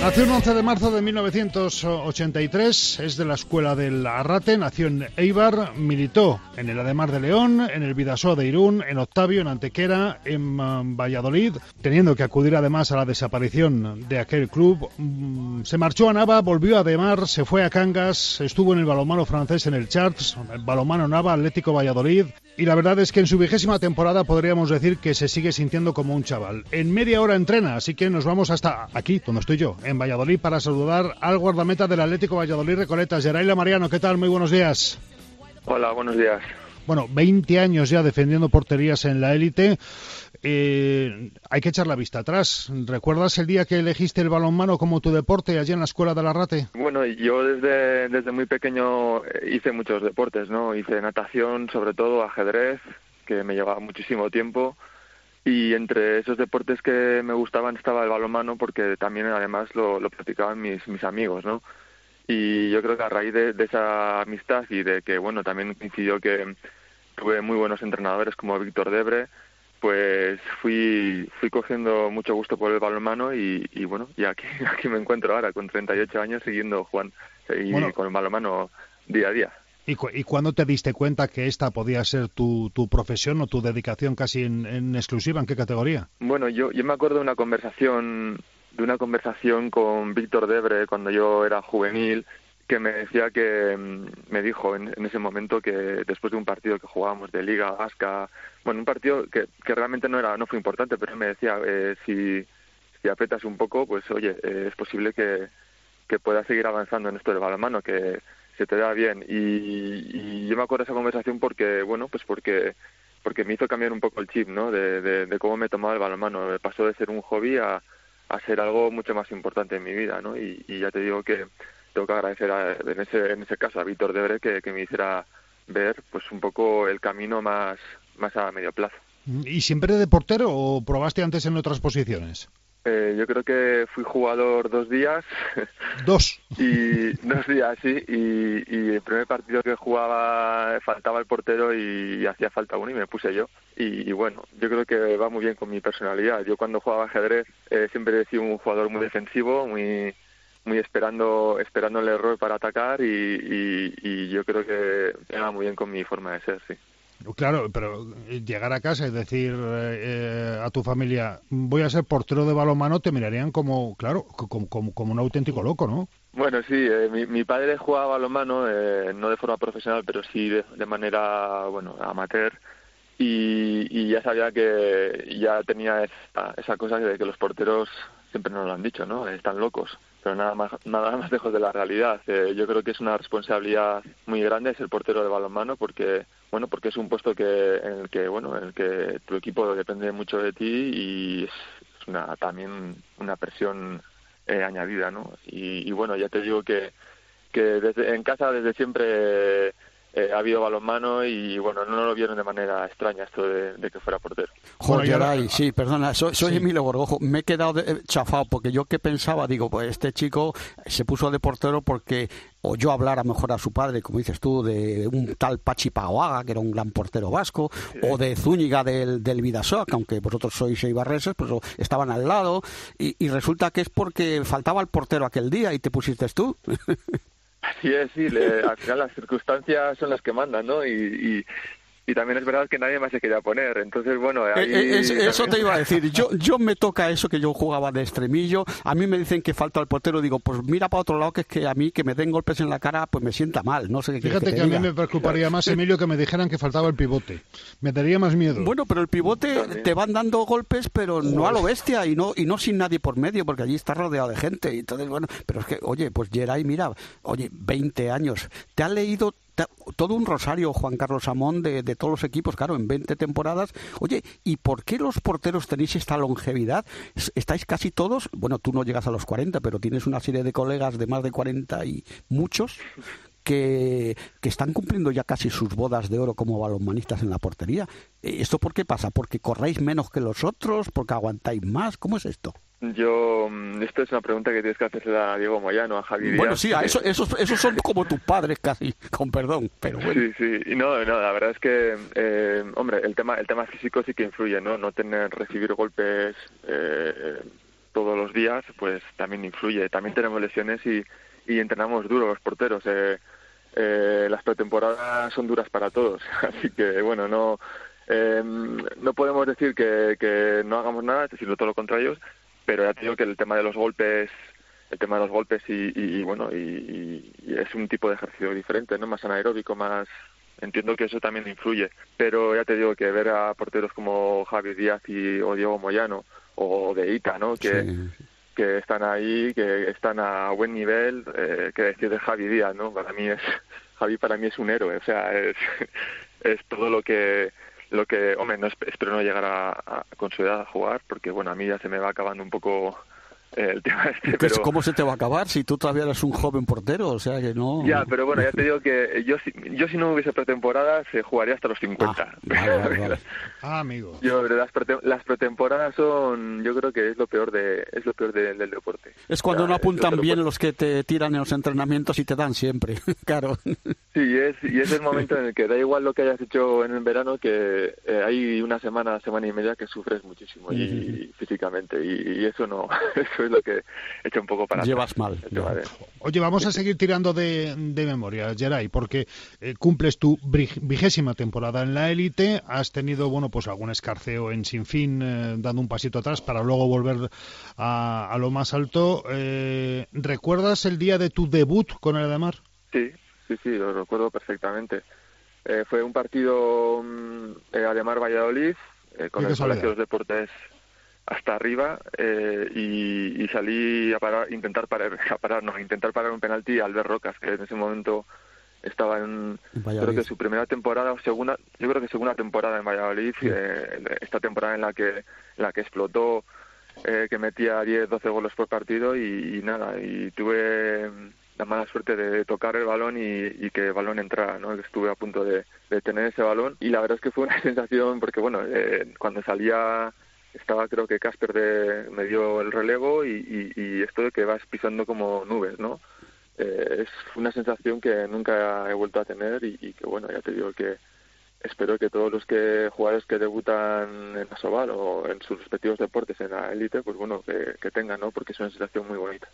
Nació el 11 de marzo de 1983, es de la escuela del Arrate, nació en Eibar, militó en el Ademar de León, en el Vidasoa de Irún, en Octavio, en Antequera, en um, Valladolid, teniendo que acudir además a la desaparición de aquel club. Mm, Se marchó a Nava, volvió a Ademar, se fue a Cangas, estuvo en el balonmano francés en el Charts, el balonmano Nava, Atlético Valladolid, y la verdad es que en su vigésima temporada podríamos decir que se sigue sintiendo como un chaval. En media hora entrena, así que nos vamos hasta aquí, donde estoy yo, en Valladolid, para saludar al guardameta del Atlético Valladolid Recoletas, Geraila Mariano. ¿Qué tal? Muy buenos días. Hola, buenos días. Bueno, 20 años ya defendiendo porterías en la élite. Eh, hay que echar la vista atrás. ¿Recuerdas el día que elegiste el balonmano como tu deporte allí en la escuela de la Rate? Bueno, yo desde, desde muy pequeño eh, hice muchos deportes, ¿no? Hice natación, sobre todo ajedrez, que me llevaba muchísimo tiempo. Y entre esos deportes que me gustaban estaba el balonmano porque también además lo, lo practicaban mis, mis amigos, ¿no? Y yo creo que a raíz de, de esa amistad y de que, bueno, también coincidió que tuve muy buenos entrenadores como Víctor Debre, pues fui fui cogiendo mucho gusto por el balonmano y, y bueno, y aquí, aquí me encuentro ahora con 38 años siguiendo Juan y Bueno. con el balonmano día a día. ¿Y, cu- y cuándo te diste cuenta que esta podía ser tu, tu profesión o tu dedicación casi en, exclusiva? ¿En qué categoría? Bueno, yo, yo me acuerdo de una conversación de una conversación con Víctor Debre cuando yo era juvenil que me decía que mm, me dijo en, en ese momento que después de un partido que jugábamos de Liga Vasca, bueno, un partido que, que realmente no era no fue importante, pero me decía eh, si si apretas un poco, pues oye, eh, es posible que, que puedas seguir avanzando en esto del balonmano, que se te da bien. Y, y yo me acuerdo de esa conversación porque, bueno, pues porque porque me hizo cambiar un poco el chip, ¿no? De, cómo me tomaba el balonmano. Pasó de ser un hobby a, a ser algo mucho más importante en mi vida, ¿no? Y, y ya te digo que tengo que agradecer a- en ese en ese caso a Víctor Debre que, que me hiciera ver pues un poco el camino más más a medio plazo. ¿Y siempre de portero o probaste antes en otras posiciones? Eh, yo creo que fui jugador dos días. Dos. y dos días sí. Y, y el primer partido que jugaba faltaba el portero y, hacía falta uno y me puse yo. Y, y bueno yo creo que va muy bien con mi personalidad. Yo cuando jugaba ajedrez eh, siempre he sido un jugador muy defensivo muy muy esperando esperando el error para atacar y, y, y yo creo que va muy bien con mi forma de ser sí Claro, pero eh, llegar a casa y decir eh, eh, a tu familia, voy a ser portero de balonmano, te mirarían como, claro, co- como, un auténtico loco, ¿no? Bueno, sí, eh, mi, padre jugaba balonmano, eh, no de forma profesional, pero sí de, de manera, bueno, amateur. Y, y ya sabía que ya tenía esa, esa cosa de que los porteros siempre nos lo han dicho, ¿no? Están locos, pero nada más, nada más lejos de la realidad. Eh, yo creo que es una responsabilidad muy grande ser portero de balonmano porque, bueno, porque es un puesto que, en el que, bueno, en el que tu equipo depende mucho de ti y es, una, también una presión eh, añadida, ¿no? Y, y bueno, ya te digo que, que desde, en casa desde siempre eh, ha habido balonmano y bueno, no lo vieron de manera extraña esto de, de que fuera portero. Joder, Bueno, y ahora- Geray, sí, perdona, soy, soy Sí. Emilio Gorgojo. Me he quedado de- chafado porque yo que pensaba, digo, pues este chico se puso de portero porque oyó hablar a mejor a su padre, como dices tú, de un tal Pachi Paoaga, que era un gran portero vasco, o de Zúñiga del, del Vidasoa, que aunque vosotros sois eibarreses, pues estaban al lado, y, y resulta que es porque faltaba el portero aquel día y te pusiste tú. Así es, sí, le- al final las circunstancias son las que mandan, ¿no? Y, y, y también es verdad que nadie más se quería poner, entonces bueno, ahí Eh, eh, es- eso te iba a decir. Yo, yo me toca eso que yo jugaba de extremillo. A mí me dicen que falta el portero. Digo, pues mira para otro lado, que es que a mí que me den golpes en la cara, pues me sienta mal. No sé qué Fíjate que, a mí me preocuparía más, Emilio, que me dijeran que faltaba el pivote. Me daría más miedo. Bueno, pero el pivote También. te van dando golpes, pero no a lo bestia y no y no sin nadie por medio, porque allí está rodeado de gente. Y entonces, bueno, pero es que, oye, pues Geray, mira, oye, 20 años. ¿Te has leído todo un rosario, Juan Carlos Amón, de, de todos los equipos, claro, en 20 temporadas. Oye, ¿y por qué los porteros tenéis esta longevidad? Es- Estáis casi todos, bueno, tú no llegas a los 40, pero tienes una serie de colegas de más de 40 y muchos que, que están cumpliendo ya casi sus bodas de oro como balonmanistas en la portería. ¿Esto por qué pasa? ¿Porque corréis menos que los otros? ¿Porque aguantáis más? ¿Cómo es esto? Yo, mm, esto es una pregunta que tienes que hacerle a Diego Moyano, a Javi Bueno, sí, a eso, esos, esos son como tus padres casi, con perdón, pero bueno. Sí, sí, y no, no, la verdad es que, eh, hombre, el tema, el tema físico sí que influye, ¿no? No tener, recibir golpes eh, todos los días, pues también influye. También tenemos lesiones y, y entrenamos duro los porteros. Eh, eh, las pretemporadas son duras para todos, así que, bueno, no, eh, no podemos decir que, que no hagamos nada, sino todo lo contrario, pero ya te digo que el tema de los golpes el tema de los golpes y, y- y, bueno y, es un tipo de ejercicio diferente no más anaeróbico más entiendo que eso también influye pero ya te digo que ver a porteros como Javi Díaz y o Diego Moyano o de Ita no que Sí. que están ahí que están a buen nivel eh, que decir de Javi Díaz no para mí es Javi para mí es un héroe o sea es es todo lo que lo que hombre no esp- espero no llegar a, a- con su edad a jugar porque bueno a mí ya se me va acabando un poco el tema este pero ¿Cómo se te va a acabar si tú todavía eres un joven portero? O sea que no. ya, pero bueno, ya te digo que yo si, yo si no hubiese pretemporada se jugaría hasta los 50. Ah, vale, vale, vale. Ah, amigo. Yo, pero las, prete- las pretemporadas son, yo creo que es lo peor de, es lo peor de- del deporte. Es cuando O sea, no apuntan lo bien los que te tiran en los entrenamientos y te dan siempre. claro. Sí, es, y es el momento en el que da igual lo que hayas hecho en el verano, que eh, hay una semana, semana y media que sufres muchísimo y, físicamente, y, y eso no, eso es lo que echa un poco para atrás, Llevas mal, tema ya. de- Oye, vamos a seguir tirando de, de memoria, Geray, porque eh, cumples tu bri- vigésima temporada en la élite, has tenido, bueno, pues algún escarceo en Sinfín, eh, dando un pasito atrás para luego volver a, a lo más alto. Eh, ¿Recuerdas el día de tu debut con el Ademar? Sí, sí, sí, lo recuerdo perfectamente. Eh, fue un partido mm, eh, Ademar Valladolid, eh, con el. Colegio de los Deportes hasta arriba eh, y, y salí a parar, intentar parar, a parar, no, intentar parar un penalti a Albert Rocas, que en ese momento estaba en, En creo que su primera temporada o segunda, yo creo que segunda temporada en Valladolid, eh, esta temporada en la que, en la que explotó, eh, que metía 10, 12 goles por partido y, y nada, y tuve la mala suerte de tocar el balón y, y que el balón entrara, ¿no? Estuve a punto de, de tener ese balón y la verdad es que fue una sensación porque bueno, eh, cuando salía estaba creo que Casper de, me dio el relevo y, y, y esto de que vas pisando como nubes, ¿no? Eh, es una sensación que nunca he vuelto a tener y, y que bueno, ya te digo que espero que todos los que jugadores que debutan en Asobal o en sus respectivos deportes en la élite, pues bueno, que, que tengan, ¿no? Porque es una sensación muy bonita.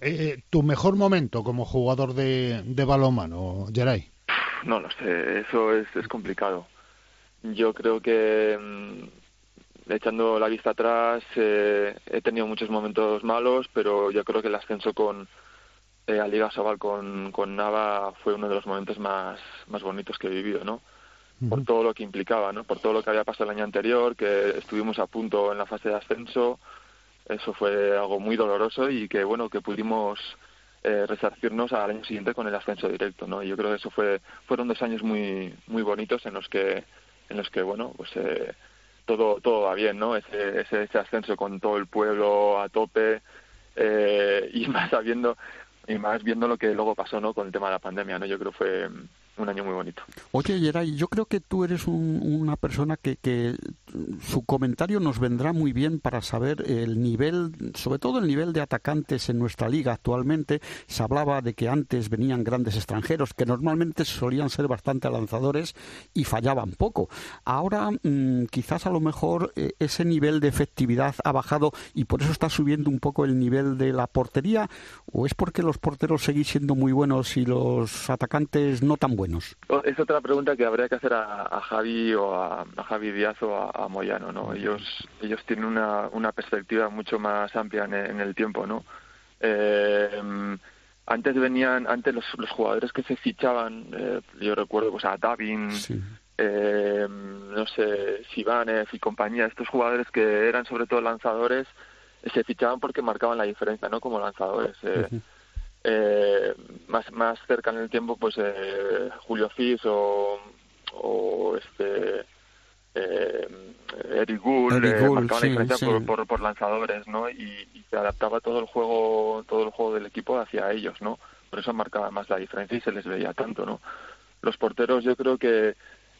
Eh, ¿Tu mejor momento como jugador de, de balonmano, Geray? No lo sé, eso es, es complicado. Yo creo que mm, echando la vista atrás eh, he tenido muchos momentos malos, pero yo creo que el ascenso con eh, a Liga Sobal con, con Nava fue uno de los momentos más, más bonitos que he vivido, ¿no? Por todo lo que implicaba, ¿no? Por todo lo que había pasado el año anterior, que estuvimos a punto en la fase de ascenso, eso fue algo muy doloroso y que bueno que pudimos eh, resarcirnos al año siguiente con el ascenso directo no y yo creo que eso fue fueron dos años muy muy bonitos en los que en los que bueno pues eh, todo todo va bien no ese, ese ascenso con todo el pueblo a tope eh, y más sabiendo y más viendo lo que luego pasó no con el tema de la pandemia no yo creo que fue un año muy bonito Oye, Geray, yo creo que tú eres un- una persona que, que su comentario nos vendrá muy bien para saber el nivel, sobre todo el nivel de atacantes en nuestra liga actualmente. Se hablaba de que antes venían grandes extranjeros que normalmente solían ser bastante lanzadores y fallaban poco. Ahora mm, quizás a lo mejor eh, ese nivel de efectividad ha bajado y por eso está subiendo un poco el nivel de la portería o es porque los porteros seguís siendo muy buenos y los atacantes no tan buenos. O- Es otra pregunta que habría que hacer a, a Javi o a, a Javi Díaz o a, a Moyano, ¿no? Ellos ellos tienen una, una perspectiva mucho más amplia en, el- en el tiempo, ¿no? Eh, antes venían, antes los, los jugadores que se fichaban, eh, yo recuerdo pues a Davin, Sí. eh, no sé, Sivanev y compañía, estos jugadores que eran sobre todo lanzadores, eh, se fichaban porque marcaban la diferencia, ¿no? Como lanzadores. eh. Eh, más más cerca en el tiempo pues eh, Julio Fis o, o este eh, Eric Gould, Eric eh, Gould, marcaban sí, la diferencia sí. por, por, por lanzadores no y, y se adaptaba todo el juego todo el juego del equipo hacia ellos no por eso marcaba más la diferencia y se les veía tanto no los porteros yo creo que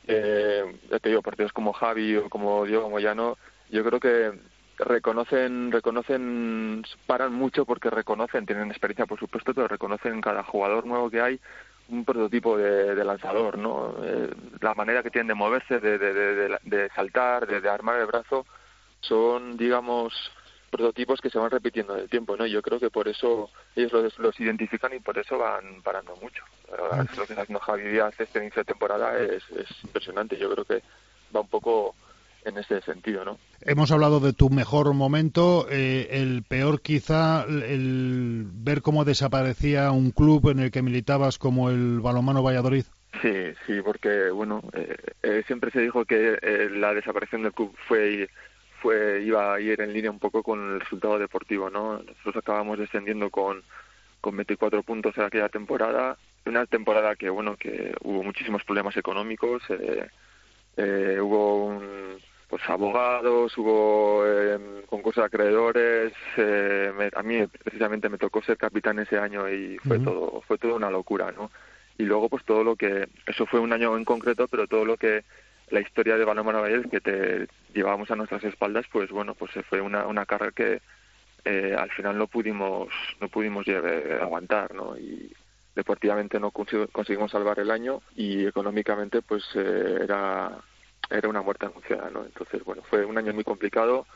eh, ya te digo porteros como Javi o como Diego Moyano yo creo que reconocen reconocen paran mucho porque reconocen tienen experiencia por supuesto pero reconocen cada jugador nuevo que hay un prototipo de, de lanzador no Eh, la manera que tienen de moverse de, de, de, saltar de, armar el brazo son digamos prototipos que se van repitiendo en tiempo no yo creo que por eso ellos los, los identifican y por eso van parando mucho. Lo que está haciendo Javi Díaz este inicio de temporada es, es impresionante. Yo creo que va un poco en ese sentido no Hemos hablado de tu mejor momento, eh, el peor quizá el ver cómo desaparecía un club en el que militabas como el Balonmano Valladolid. Sí, sí, porque bueno, eh, eh, siempre se dijo que eh, la desaparición del club fue fue iba a ir en línea un poco con el resultado deportivo, ¿no? Nosotros acabamos descendiendo con con 24 puntos en aquella temporada, una temporada que bueno que hubo muchísimos problemas económicos, eh, eh, hubo un, pues abogados, hubo eh, concurso de acreedores, eh, me- a mí precisamente me tocó ser capitán ese año y fue todo fue todo una locura, ¿no? y luego pues todo lo que eso fue un año en concreto pero todo lo que la historia de Balonmano Valladolid que te llevábamos a nuestras espaldas pues bueno pues fue una una carrera que eh, al final no pudimos no pudimos lleve- aguantar no y deportivamente no conseguimos salvar el año y económicamente pues eh, era era una muerte anunciada no entonces bueno fue un año muy complicado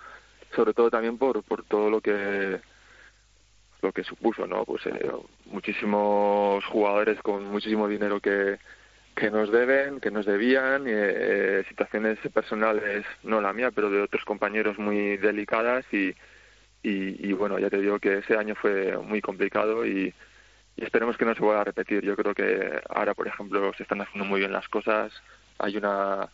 sobre todo también por por todo lo que lo que supuso, ¿no? Pues eh, muchísimos jugadores con muchísimo dinero que, que nos deben, que nos debían, eh, situaciones personales, no la mía, pero de otros compañeros muy delicadas y, y, y bueno, ya te digo que ese año fue muy complicado y, y esperemos que no se vuelva a repetir. Yo creo que ahora, por ejemplo, se están haciendo muy bien las cosas, hay una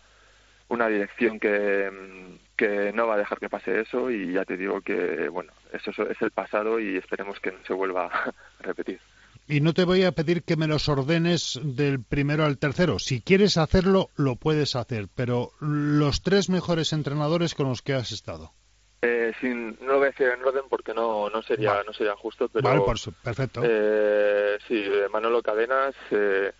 una dirección que, que no va a dejar que pase eso y ya te digo que bueno eso es- el pasado y esperemos que no se vuelva a repetir Y no te voy a pedir que me los ordenes del primero al tercero. Si quieres hacerlo, lo puedes hacer. Pero los tres mejores entrenadores con los que has estado. eh, sin, no lo voy a decir en orden porque no no sería Vale. no sería justo pero vale, por su- perfecto. eh, sí Manolo Cadenas eh,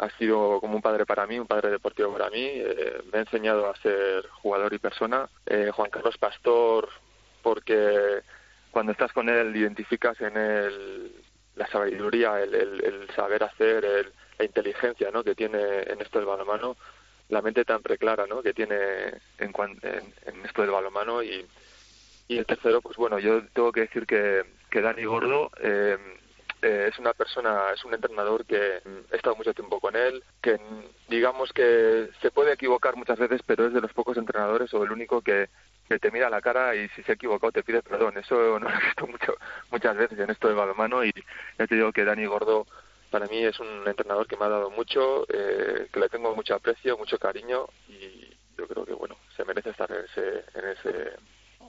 ha sido como un padre para mí un padre deportivo para mí eh, me ha enseñado a ser jugador y persona Eh, Juan Carlos Pastor porque cuando estás con él identificas en él la sabiduría, el, saber hacer, el- la inteligencia ¿no? que tiene en esto del balonmano, la mente tan preclara ¿no? que tiene en, en, en esto del balonmano y, y el tercero, pues bueno, yo tengo que decir que, que Dani Gordo eh, eh, es una persona, es un entrenador que mm, he estado mucho tiempo con él, que mm, digamos que se puede equivocar muchas veces, pero es de los pocos entrenadores o el único que, que te mira a la cara y si se ha equivocado te pide perdón. Eso no lo he visto mucho, muchas veces en esto del balonmano y ya te digo que Dani Gordo para mí es un entrenador que me ha dado mucho, eh, que le tengo mucho aprecio, mucho cariño y yo creo que bueno se merece estar en ese, en ese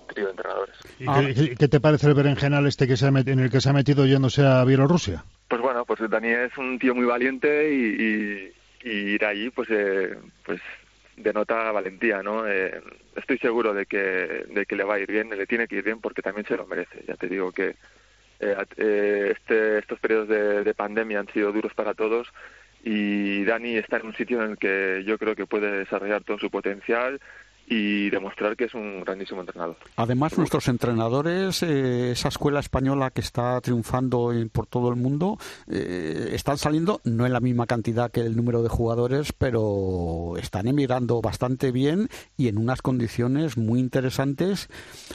trío de entrenadores. ¿Y qué, qué- qué te parece el berenjenal este que se ha met- en el que se ha metido yéndose a Bielorrusia? Pues bueno, pues Dani es un tío muy valiente y, y- y ir allí pues eh, pues denota valentía, ¿no? Eh, estoy seguro de que de que le va a ir bien, le tiene que ir bien porque también se lo merece. Ya te digo que eh, eh, este, estos periodos de, de pandemia han sido duros para todos y Dani está en un sitio en el que yo creo que puede desarrollar todo su potencial y demostrar que es un grandísimo entrenador. Además, nuestros entrenadores, eh, esa escuela española que está triunfando en- por todo el mundo, eh, están saliendo no en la misma cantidad que el número de jugadores, pero están emigrando bastante bien y en unas condiciones muy interesantes.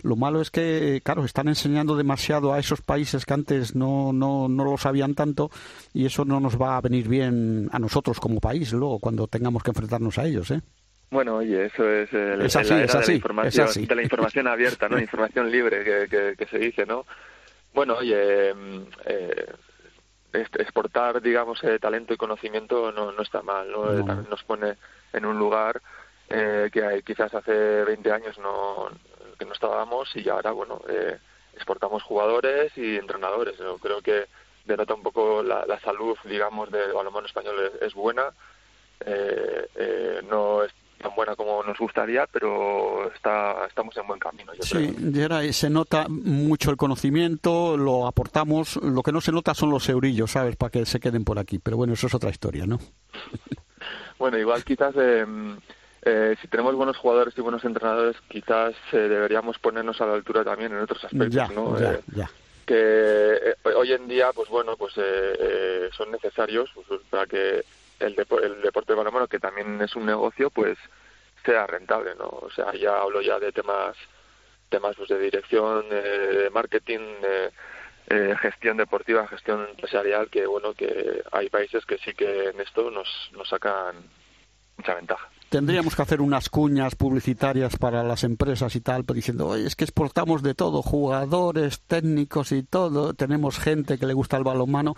Lo malo es que, claro, están enseñando demasiado a esos países que antes no, no, no lo sabían tanto y eso no nos va a venir bien a nosotros como país luego cuando tengamos que enfrentarnos a ellos, ¿eh? Bueno, oye, eso es, el, Es así, la era es de, la es información, así. de la información abierta, ¿no? información libre que, que, que se dice, ¿no? Bueno, oye, mm, eh, exportar, digamos, eh, talento y conocimiento no, no está mal, ¿no? No. También nos pone en un lugar eh, que hay- quizás hace 20 años no que no estábamos y ahora, bueno, eh, exportamos jugadores y entrenadores. Yo creo que denota un poco la, la salud, digamos, del balonmano español es, es buena. Eh, eh, no es tan buena como nos gustaría, pero está, estamos en buen camino. Yo Sí, creo. Geray, se nota mucho el conocimiento, lo aportamos, lo que no se nota son los eurillos, ¿sabes? Para que se queden por aquí, pero bueno, eso es otra historia, ¿no? Bueno, igual quizás eh, eh, si tenemos buenos jugadores y buenos entrenadores, quizás eh, deberíamos ponernos a la altura también en otros aspectos, Ya, ¿no? ya, Eh, ya. que eh, hoy en día, pues bueno, pues eh, eh, son necesarios pues, para que el, el deporte de balonmano, que también es un negocio, pues sea rentable, ¿no? O sea, ya hablo ya de temas temas pues de dirección, eh, de marketing, eh, gestión deportiva, gestión empresarial, que bueno, que hay países que sí que en esto nos, nos sacan mucha ventaja. Tendríamos que hacer unas cuñas publicitarias para las empresas y tal, diciendo, oye, es que exportamos de todo, jugadores, técnicos y todo, tenemos gente que le gusta el balonmano,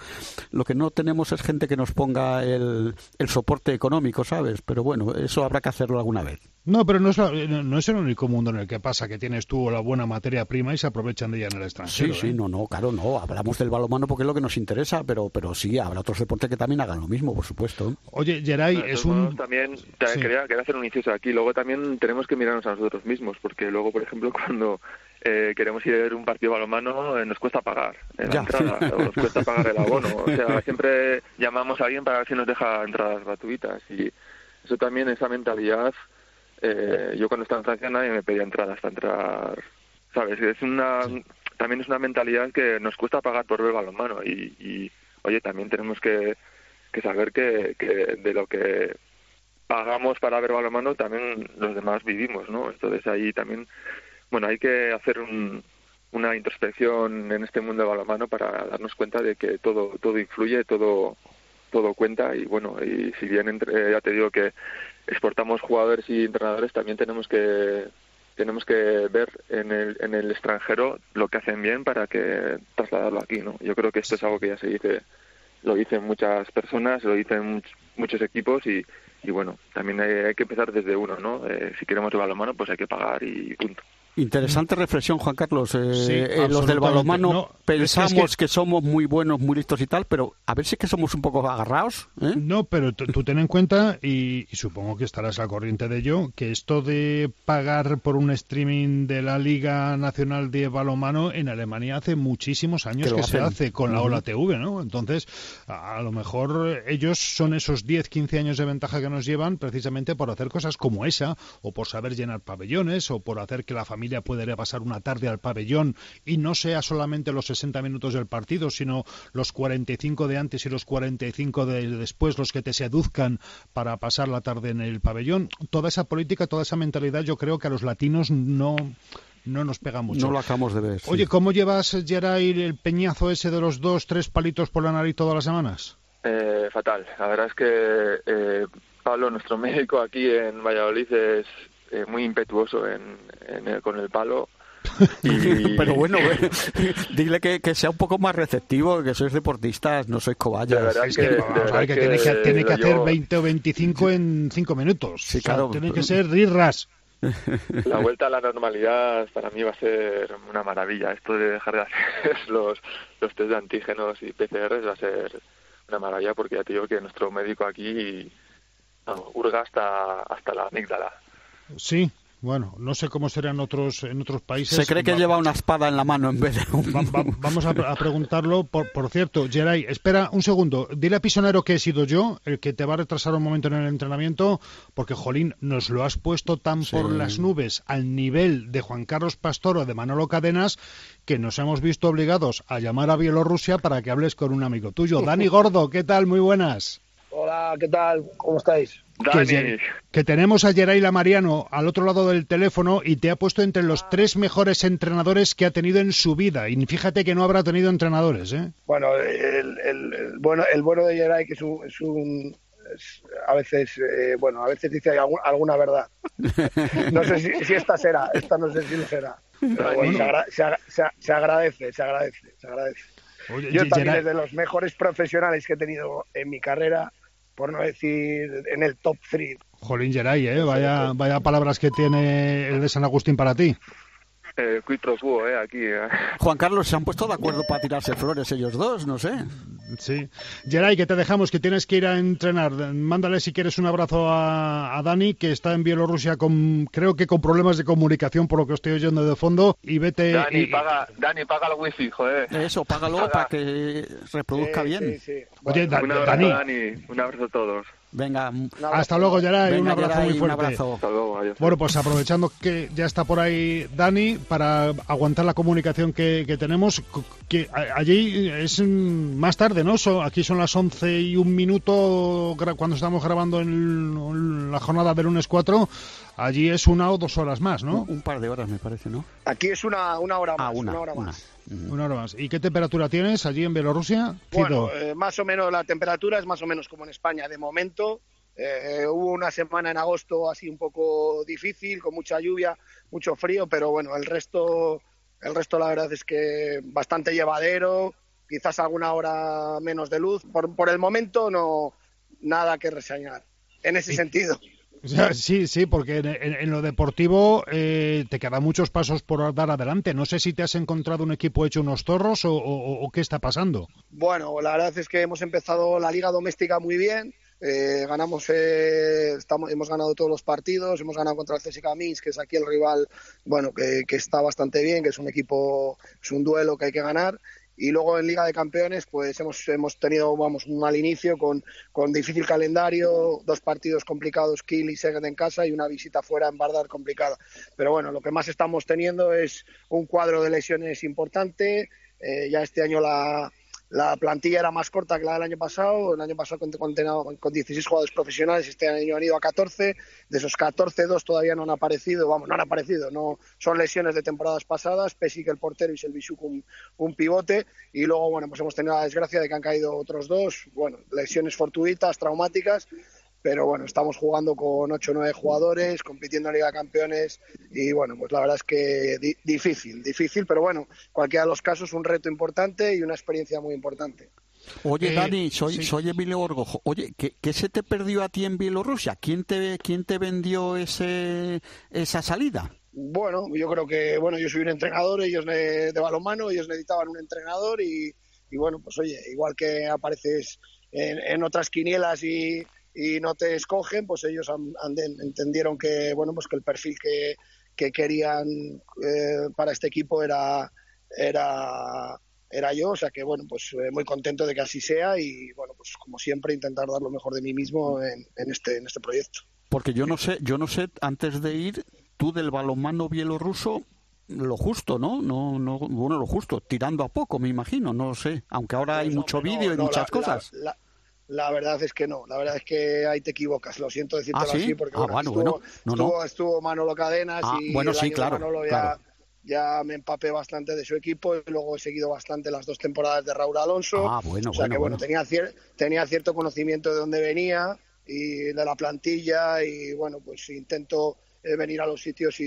lo que no tenemos es gente que nos ponga el, el soporte económico, ¿sabes? Pero bueno, eso habrá que hacerlo alguna vez. No, pero no es, no no es el único mundo en el que pasa que tienes tú la buena materia prima y se aprovechan de ella en el Sí, extranjero. sí, ¿eh? no, no, claro, no, hablamos del balonmano porque es lo que nos interesa, pero, pero sí, habrá otros deportes que también hagan lo mismo, por supuesto. Oye, Geray, es un... también ta- Sí. quería, quería hacer un inciso aquí. Luego también tenemos que mirarnos a nosotros mismos, porque luego, por ejemplo, cuando eh, queremos ir a ver un partido balonmano, eh, nos cuesta pagar eh, la Ya. entrada, o nos cuesta pagar el abono. O sea, siempre llamamos a alguien para ver si nos deja entradas gratuitas. Y eso también, esa mentalidad, eh, yo cuando estaba en Francia nadie me pedía entradas para entrar, ¿sabes? Es una, también es una mentalidad que nos cuesta pagar por ver balonmano y, y oye, también tenemos que, que saber que, que de lo que pagamos para ver balonmano también los demás vivimos, ¿no? Entonces ahí también, bueno, hay que hacer un- una introspección en este mundo de balonmano para darnos cuenta de que todo todo influye, todo todo cuenta y bueno, y si bien entre, ya te digo que exportamos jugadores y entrenadores, también tenemos que tenemos que ver en el, en el extranjero lo que hacen bien para que trasladarlo aquí, ¿no? Yo creo que esto es algo que ya se dice, lo dicen muchas personas, lo dicen much- muchos equipos y, y bueno, también hay, que empezar desde uno, ¿no? Eh, si queremos el balonmano, pues hay que pagar y punto. Interesante reflexión, Juan Carlos. Eh, Sí, eh, los del absolutamente. balonmano No, pensamos es que- que... somos muy buenos, muy listos y tal, pero a ver si es que somos un poco agarrados. ¿eh? No, pero tú ten en cuenta, y, y supongo que estarás al corriente de ello, que esto de pagar por un streaming de la Liga Nacional de Balonmano en Alemania hace muchísimos años Que se hace con la. Ola TV, ¿no? Entonces, a, a lo mejor ellos son esos 10, 15 años de ventaja que nos llevan precisamente por hacer cosas como esa, o por saber llenar pabellones, o por hacer que la familia pueda ir a pasar una tarde al pabellón y no sea solamente los 60 minutos del partido, sino los 45 de antes y los 45 de después los que te seduzcan para pasar la tarde en el pabellón. Toda esa política, toda esa mentalidad, yo creo que a los latinos no, no nos pega mucho. No lo acabamos de ver. sí. Oye, ¿cómo llevas, Geray, el peñazo ese de los dos, tres palitos por la nariz todas las semanas? Eh, fatal. La verdad es que eh, Pablo, nuestro médico aquí en Valladolid, es eh, muy impetuoso en, en el- con el palo. Y- Pero bueno, eh, dile que, que sea un poco más receptivo, que sois deportistas, no sois cobayas. verdad Es que, que, verdad que tiene que, tiene que hacer llevo- 20 o 25 en 5 minutos. Sí, O sea, claro. tiene que ser rirras. La vuelta a la normalidad para mí va a ser una maravilla. Esto de dejar de hacer los, los test de antígenos y PCRs va a ser una maravilla porque ya te digo que nuestro médico aquí vamos, hurga hasta, hasta la amígdala. Sí, bueno, no sé cómo será en otros, en otros países. Se cree que Va- lleva una espada en la mano en vez de un... va- va- vamos a, a preguntarlo. Por, por cierto, Geray, espera un segundo. Dile a Pisonero que he sido yo el que te va a retrasar un momento en el entrenamiento, porque, Jolín, nos lo has puesto tan por las nubes al nivel de Juan Carlos Pastor o de Manolo Cadenas que nos hemos visto obligados a llamar a Bielorrusia para que hables con un amigo tuyo. Dani Gordo, ¿qué tal? Muy buenas. Hola, ¿qué tal? ¿Cómo estáis? que, que tenemos a Geraila Mariano al otro lado del teléfono y te ha puesto entre los tres mejores entrenadores que ha tenido en su vida. Y fíjate que no habrá tenido entrenadores, ¿eh? Bueno, el, el- el bueno, el bueno de Geray que es un, es un- es- a veces, eh, bueno, a veces dice algu- alguna verdad. No sé si, si esta será, esta no sé si lo será. Pero bueno, se, agra- se agra- se se agradece, se agradece, se agradece. Oye, Yo también Geray- es de los mejores profesionales que he tenido en mi carrera, por no decir en el top 3. Jolín Geray, ¿eh? Vaya, vaya palabras que tiene el de San Agustín para ti. Eh, quid pro quo, eh, aquí. eh. Juan Carlos, ¿se han puesto de acuerdo para tirarse flores ellos dos? No sé. Sí. Geray, que te dejamos, que tienes que ir a entrenar. Mándale si quieres un abrazo a, a Dani, que está en Bielorrusia con, creo que con problemas de comunicación por lo que estoy oyendo de fondo. Y vete. Dani, y- paga, Dani, paga el wifi, joder. Eso, págalo para que reproduzca bien. Oye, Da- un abrazo, Dani. Dani. Un abrazo a todos. Venga. Hasta luego, Geray. Venga, un abrazo Geray, muy un fuerte. abrazo. Hasta luego, adiós. Bueno, pues aprovechando que ya está por ahí Dani, para aguantar la comunicación que, que tenemos, que allí es más tarde, ¿no? So- aquí son las 11 y un minuto cuando estamos grabando en, la jornada del lunes 4. Allí es una o dos horas más, ¿no? Un par de horas, me parece, ¿no? Aquí es una, una hora más. Ah, una, hora una. Una hora más. ¿Y qué temperatura tienes allí en Bielorrusia? Bueno, eh, más o menos la temperatura es más o menos como en España de momento. Eh, hubo una semana en agosto así un poco difícil, con mucha lluvia, mucho frío, pero bueno, el resto, el resto la verdad es que bastante llevadero, quizás alguna hora menos de luz. Por, por el momento no nada que reseñar en ese sentido. Sí, sí, porque en, en- lo deportivo eh, te quedan muchos pasos por dar adelante. No sé si te has encontrado un equipo hecho unos zorros o, qué está pasando. Bueno, la verdad es que hemos empezado la liga doméstica muy bien. Eh, ganamos, eh, hemos ganado todos los partidos, hemos ganado contra el CSKA Minsk, que es aquí el rival, bueno, que, que está bastante bien, que es un equipo, es un duelo que hay que ganar. Y luego en Liga de Campeones, pues hemos, hemos tenido, vamos, un mal inicio con, con difícil calendario, dos partidos complicados, Kiel y Seged en casa y una visita fuera en Bardar complicada. Pero bueno, lo que más estamos teniendo es un cuadro de lesiones importante. Eh, ya este año la, la plantilla era más corta que la del año pasado. El año pasado con, con, con 16 jugadores profesionales, este año han ido a 14. De esos 14, dos todavía no han aparecido. Vamos, no han aparecido. No son lesiones de temporadas pasadas. Pesic, el portero, y Selvisuk, un, un pivote. Y luego, bueno, pues hemos tenido la desgracia de que han caído otros dos. Bueno, lesiones fortuitas, traumáticas. Pero bueno, estamos jugando con 8 o 9 jugadores, compitiendo en Liga de Campeones. Y bueno, pues la verdad es que di- difícil, difícil. Pero bueno, cualquiera de los casos, un reto importante y una experiencia muy importante. Oye, Eh, Dani, soy, sí. soy Emilio Orgojo. Oye, ¿qué, qué se te perdió a ti en Bielorrusia? ¿Quién te, quién te vendió ese, esa salida? Bueno, yo creo que, bueno, yo soy un entrenador, ellos de, de balonmano, ellos necesitaban un entrenador y, y bueno, pues oye, igual que apareces en, en otras quinielas y, y no te escogen, pues ellos han- han entendieron que, bueno, pues que el perfil que, que querían eh, para este equipo era, era, era yo, o sea que, bueno, pues eh, muy contento de que así sea y, bueno, pues como siempre intentar dar lo mejor de mí mismo en, en este, en este proyecto. Porque yo no sé, yo no sé, antes de ir, tú del balonmano bielorruso, lo justo, ¿no? No, no, bueno, lo justo, tirando a poco, me imagino, no sé. Aunque ahora hay Pues, mucho hombre, no, vídeo y no, muchas la- cosas. La, la- la verdad es que no, la verdad es que ahí te equivocas, lo siento decirte ¿Ah, sí? así, porque Ah, bueno, bueno, estuvo, bueno. No, estuvo, no. estuvo Manolo Cadenas Ah, y bueno, el sí, año de claro, Manolo ya, claro. ya me empapé bastante de su equipo y luego he seguido bastante las dos temporadas de Raúl Alonso. Ah, bueno, o sea bueno, que bueno. tenía, cier- tenía cierto conocimiento de dónde venía y de la plantilla y bueno, pues intento eh, venir a los sitios y,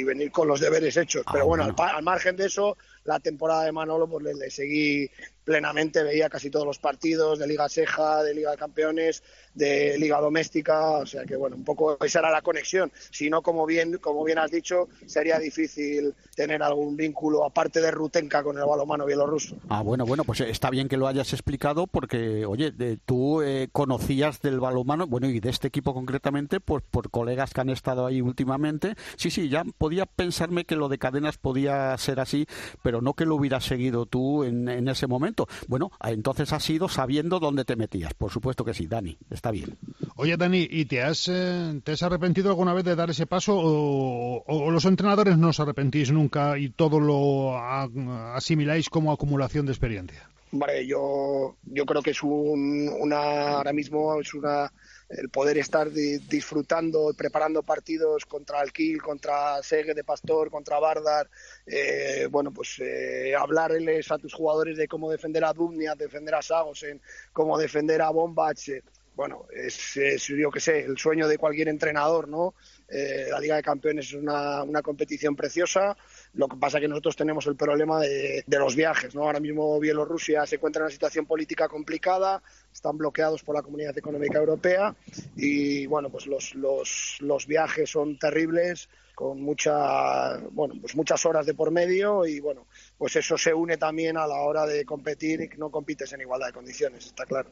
y venir con los deberes hechos. Ah, Pero bueno, bueno. al, al margen de eso, la temporada de Manolo pues le, le seguí plenamente, veía casi todos los partidos de Liga Seja, de Liga de Campeones, de Liga Doméstica, o sea que bueno, un poco esa era la conexión. Si no, como bien, como bien has dicho, sería difícil tener algún vínculo aparte de Rutenka con el balonmano bielorruso. Ah, bueno, bueno, pues está bien que lo hayas explicado porque, oye, de- tú eh, conocías del balonmano, bueno, y de este equipo concretamente, pues por colegas que han estado ahí últimamente. Sí, sí, ya podía pensarme que lo de cadenas podía ser así, pero no que lo hubieras seguido tú en ese momento. Bueno, entonces has ido sabiendo dónde te metías. Por supuesto que sí, Dani, está bien. Oye, Dani, ¿y te has, eh, te has arrepentido alguna vez de dar ese paso o, o los entrenadores no os arrepentís nunca y todo lo a- asimiláis como acumulación de experiencia? Hombre, yo, yo creo que es un, una, ahora mismo es una, el poder estar di- disfrutando, preparando partidos contra Alquil, contra Segue de Pastor, contra Bardar, eh, bueno, pues eh, hablarles a tus jugadores de cómo defender a Dumnia, defender a Sagosen, cómo defender a Bombach, eh, bueno, es, es, yo que sé, el sueño de cualquier entrenador, ¿no? Eh, la Liga de Campeones es una, una competición preciosa, Lo que pasa es que nosotros tenemos el problema de, los viajes, ¿no? Ahora mismo Bielorrusia se encuentra en una situación política complicada, están bloqueados por la Comunidad Económica Europea y, bueno, pues los, los, los viajes son terribles con mucha, bueno, pues muchas horas de por medio y bueno, pues eso se une también a la hora de competir y que no compites en igualdad de condiciones, está claro.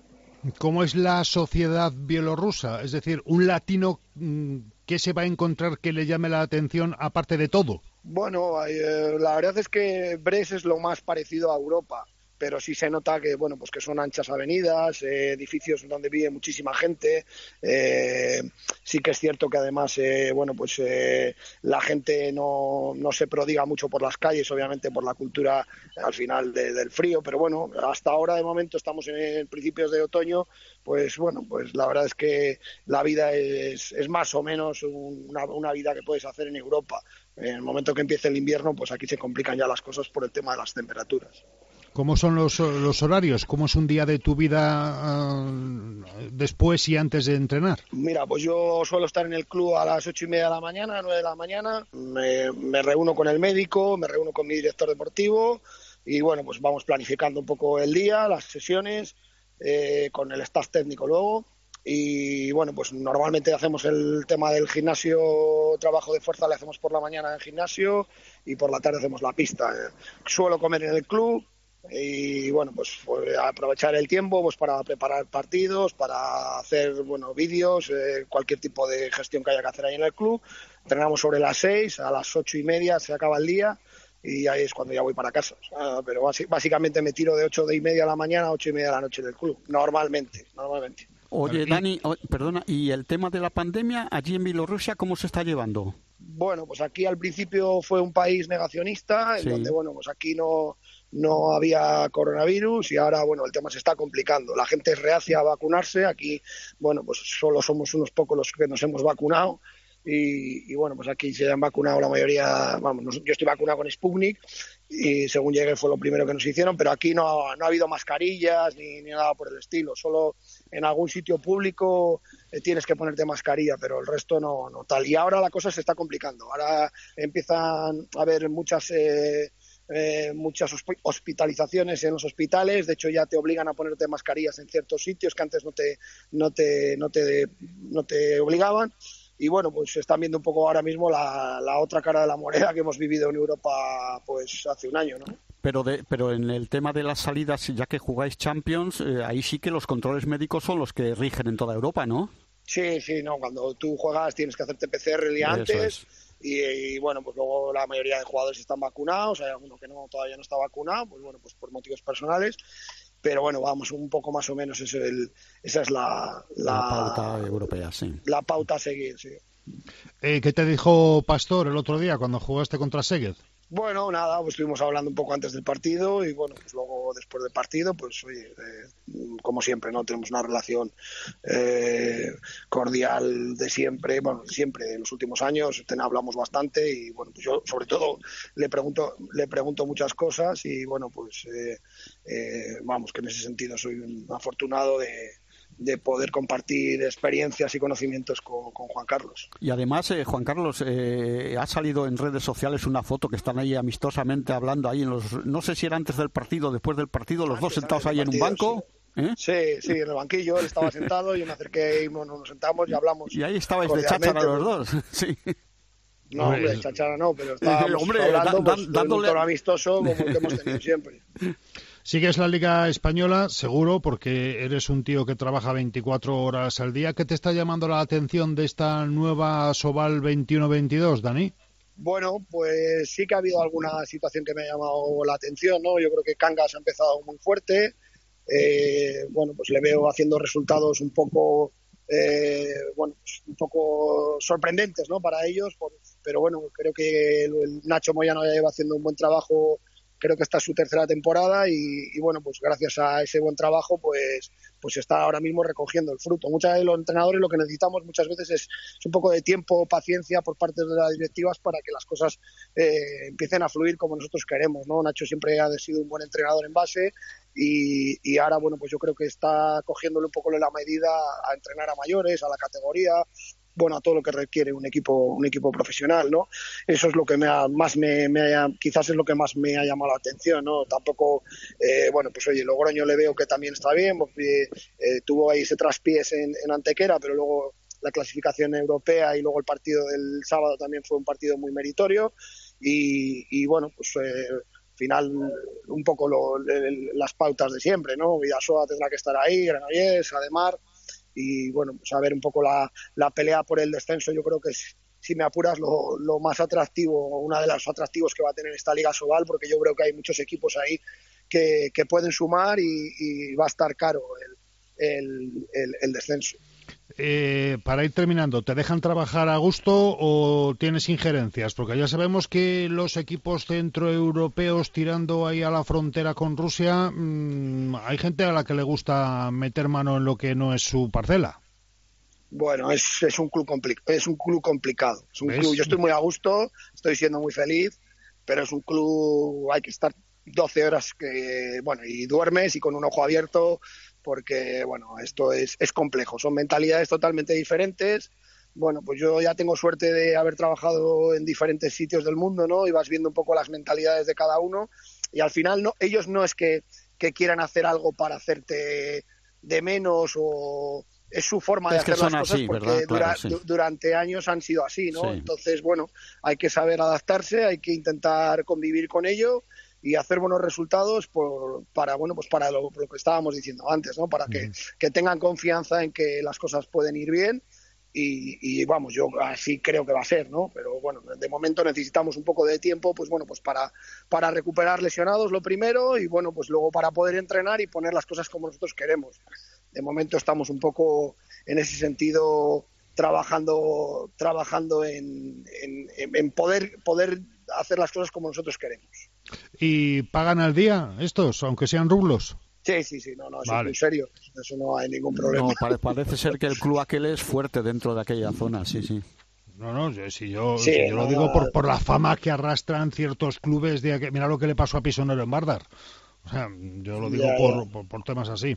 ¿Cómo es la sociedad bielorrusa? Es decir, un latino mm, ¿qué se va a encontrar que le llame la atención aparte de todo? Bueno, eh, la verdad es que Bres es lo más parecido a Europa pero sí se nota que bueno pues que son anchas avenidas eh, edificios donde vive muchísima gente. Eh, sí que es cierto que además eh, bueno pues la gente no, no se prodiga mucho por las calles obviamente por la cultura al final de- del frío pero bueno hasta ahora de momento estamos en principios de otoño pues bueno pues la verdad es que la vida es, es más o menos una, una vida que puedes hacer en Europa en el momento que empiece el invierno pues aquí se complican ya las cosas por el tema de las temperaturas ¿Cómo son los, los horarios? ¿Cómo es un día de tu vida ah, después y antes de entrenar? Mira, pues yo suelo estar en el club a las ocho y media de la mañana, nueve de la mañana. Me, me reúno con el médico, me reúno con mi director deportivo y bueno, pues vamos planificando un poco el día, las sesiones, eh, con el staff técnico luego. Y bueno, pues normalmente hacemos el tema del gimnasio, trabajo de fuerza le hacemos por la mañana en el gimnasio y por la tarde hacemos la pista. Eh, Suelo comer en el club, y bueno pues, pues, aprovechar el tiempo pues para preparar partidos para hacer bueno vídeos eh, cualquier tipo de gestión que haya que hacer ahí en el club. Entrenamos sobre las seis a las ocho y media se acaba el día y ahí es cuando ya voy para casa. Pero básicamente me tiro de ocho de y media de la mañana a ocho y media de la noche del club normalmente normalmente Oye, Dani, o- perdona, ¿y el tema de la pandemia allí en Bielorrusia cómo se está llevando? Bueno, pues aquí al principio fue un país negacionista, en Sí. donde, bueno, pues aquí no, no había coronavirus y ahora, bueno, el tema se está complicando. La gente es reacia a vacunarse. Aquí, bueno, pues solo somos unos pocos los que nos hemos vacunado. Y, y, bueno, pues aquí se han vacunado la mayoría, vamos, yo estoy vacunado con Sputnik y según llegué fue lo primero que nos hicieron, pero aquí no, no ha habido mascarillas ni, ni nada por el estilo, solo en algún sitio público eh, tienes que ponerte mascarilla, pero el resto no, no tal. Y ahora la cosa se está complicando, ahora empiezan a haber muchas... eh, eh, muchas hospi- hospitalizaciones en los hospitales, de hecho ya te obligan a ponerte mascarillas en ciertos sitios que antes no te, no te, no te, no te obligaban y bueno, pues están viendo un poco ahora mismo la, la otra cara de la moneda que hemos vivido en Europa pues hace un año, ¿no? Pero, de, pero en el tema de las salidas, ya que jugáis Champions, eh, ahí sí que los controles médicos son los que rigen en toda Europa, ¿no? Sí, sí, no, cuando tú juegas tienes que hacerte PCR el día Eso antes es. y, y, bueno, pues luego la mayoría de jugadores están vacunados, hay alguno que no todavía no está vacunado, pues bueno, pues por motivos personales, pero bueno, vamos, un poco más o menos es el, esa es la, La la, pauta europea, sí. la pauta a seguir, sí. Eh, ¿Qué te dijo Pastor el otro día cuando jugaste contra Segued? Bueno, nada, pues estuvimos hablando un poco antes del partido y bueno, pues luego después del partido, pues oye, eh, como siempre, ¿no? Tenemos una relación eh, cordial de siempre, bueno, siempre, en los últimos años ten- hablamos bastante y bueno, pues yo sobre todo le pregunto, le pregunto muchas cosas y bueno, pues eh, eh, vamos, que en ese sentido soy un afortunado de, de poder compartir experiencias y conocimientos con, con Juan Carlos. Y además, eh, Juan Carlos, eh, ha salido en redes sociales una foto que están ahí amistosamente hablando ahí en los... No sé si era antes del partido o después del partido, los dos Antes, sentados ahí en un banco. ¿eh? Sí, sí, en el banquillo, él estaba sentado, yo me acerqué y bueno, nos sentamos y hablamos. Y ahí estabais de cháchara los dos. Sí. No, hombre, chachara no, pero estábamos Hombre, hablando pues, dándole- un tono amistoso como el que hemos tenido siempre. Sigues la Liga Española, seguro, porque eres un tío que trabaja 24 horas al día. ¿Qué te está llamando la atención de esta nueva Sobal 21-22, Dani? Bueno, pues sí que ha habido alguna situación que me ha llamado la atención, ¿no? Yo creo que Cangas ha empezado muy fuerte. Eh, bueno, pues le veo haciendo resultados un poco, eh, bueno, pues un poco sorprendentes, ¿no? Para ellos, pero bueno, creo que el, el Nacho Moyano ya lleva haciendo un buen trabajo. Creo que esta es su tercera temporada y, bueno, pues gracias a ese buen trabajo, pues, pues está ahora mismo recogiendo el fruto. Muchas de los entrenadores lo que necesitamos muchas veces es, es un poco de tiempo, paciencia por parte de las directivas para que las cosas eh, empiecen a fluir como nosotros queremos, ¿no? Nacho siempre ha sido un buen entrenador en base y, y ahora, bueno, pues yo creo que está cogiéndole un poco la medida a entrenar a mayores, a la categoría bueno a todo lo que requiere un equipo un equipo profesional no eso es lo que más me, me ha- quizás es lo que más me ha llamado la atención no tampoco eh, bueno pues oye Logroño le veo que también está bien porque eh, tuvo ahí ese traspiés en, Antequera pero luego la clasificación europea y luego el partido del sábado también fue un partido muy meritorio y, bueno pues eh, al final un poco lo- las pautas de siempre no Vidasoa tendrá que estar ahí Granollers Ademar y bueno, pues a ver un poco la, la pelea por el descenso, yo creo que es, si me apuras, lo, lo más atractivo, una de los atractivos que va a tener esta Liga Sobal, porque yo creo que hay muchos equipos ahí que, que pueden sumar y, va a estar caro el- el descenso. Eh, para ir terminando, ¿te dejan trabajar a gusto o tienes injerencias? Porque ya sabemos que los equipos centroeuropeos tirando ahí a la frontera con Rusia, mm, hay gente a la que le gusta meter mano en lo que no es su parcela. Bueno, es, es un club compli- es un club complicado. Es un ¿Ves? club, yo estoy muy a gusto, estoy siendo muy feliz, pero es un club, hay que estar 12 horas que, bueno, y duermes y con un ojo abierto, porque, bueno, esto es, es complejo. Son mentalidades totalmente diferentes. Bueno, pues yo ya tengo suerte de haber trabajado en diferentes sitios del mundo, ¿no? Y vas viendo un poco las mentalidades de cada uno. Y al final, no, ellos no es que, que quieran hacer algo para hacerte de menos o es su forma de Es hacer las cosas así, porque ¿verdad? Claro, dura- sí. du- durante años han sido así, ¿no? Sí. Entonces, bueno, hay que saber adaptarse, hay que intentar convivir con ello y hacer buenos resultados por, para bueno pues para lo, lo que estábamos diciendo antes, ¿no? Para que, que tengan confianza en que las cosas pueden ir bien y, y, vamos, yo así creo que va a ser, ¿no? Pero bueno, de momento necesitamos un poco de tiempo, pues bueno, pues para, para recuperar lesionados lo primero y bueno, pues luego para poder entrenar y poner las cosas como nosotros queremos. De momento estamos un poco en ese sentido trabajando trabajando en, en, en poder poder hacer las cosas como nosotros queremos. ¿Y pagan al día estos, aunque sean rublos? Sí, sí, sí, no, no, eso Vale. es muy serio, eso no hay ningún problema. No, pare- parece ser que el club aquel es fuerte dentro de aquella zona, sí, sí. No, no, yo- si yo, Sí, si yo lo digo por, por la fama que arrastran ciertos clubes de que mira lo que le pasó a Pisonero en Bardar. O sea, yo lo digo Ya, por, ya. por, por temas así.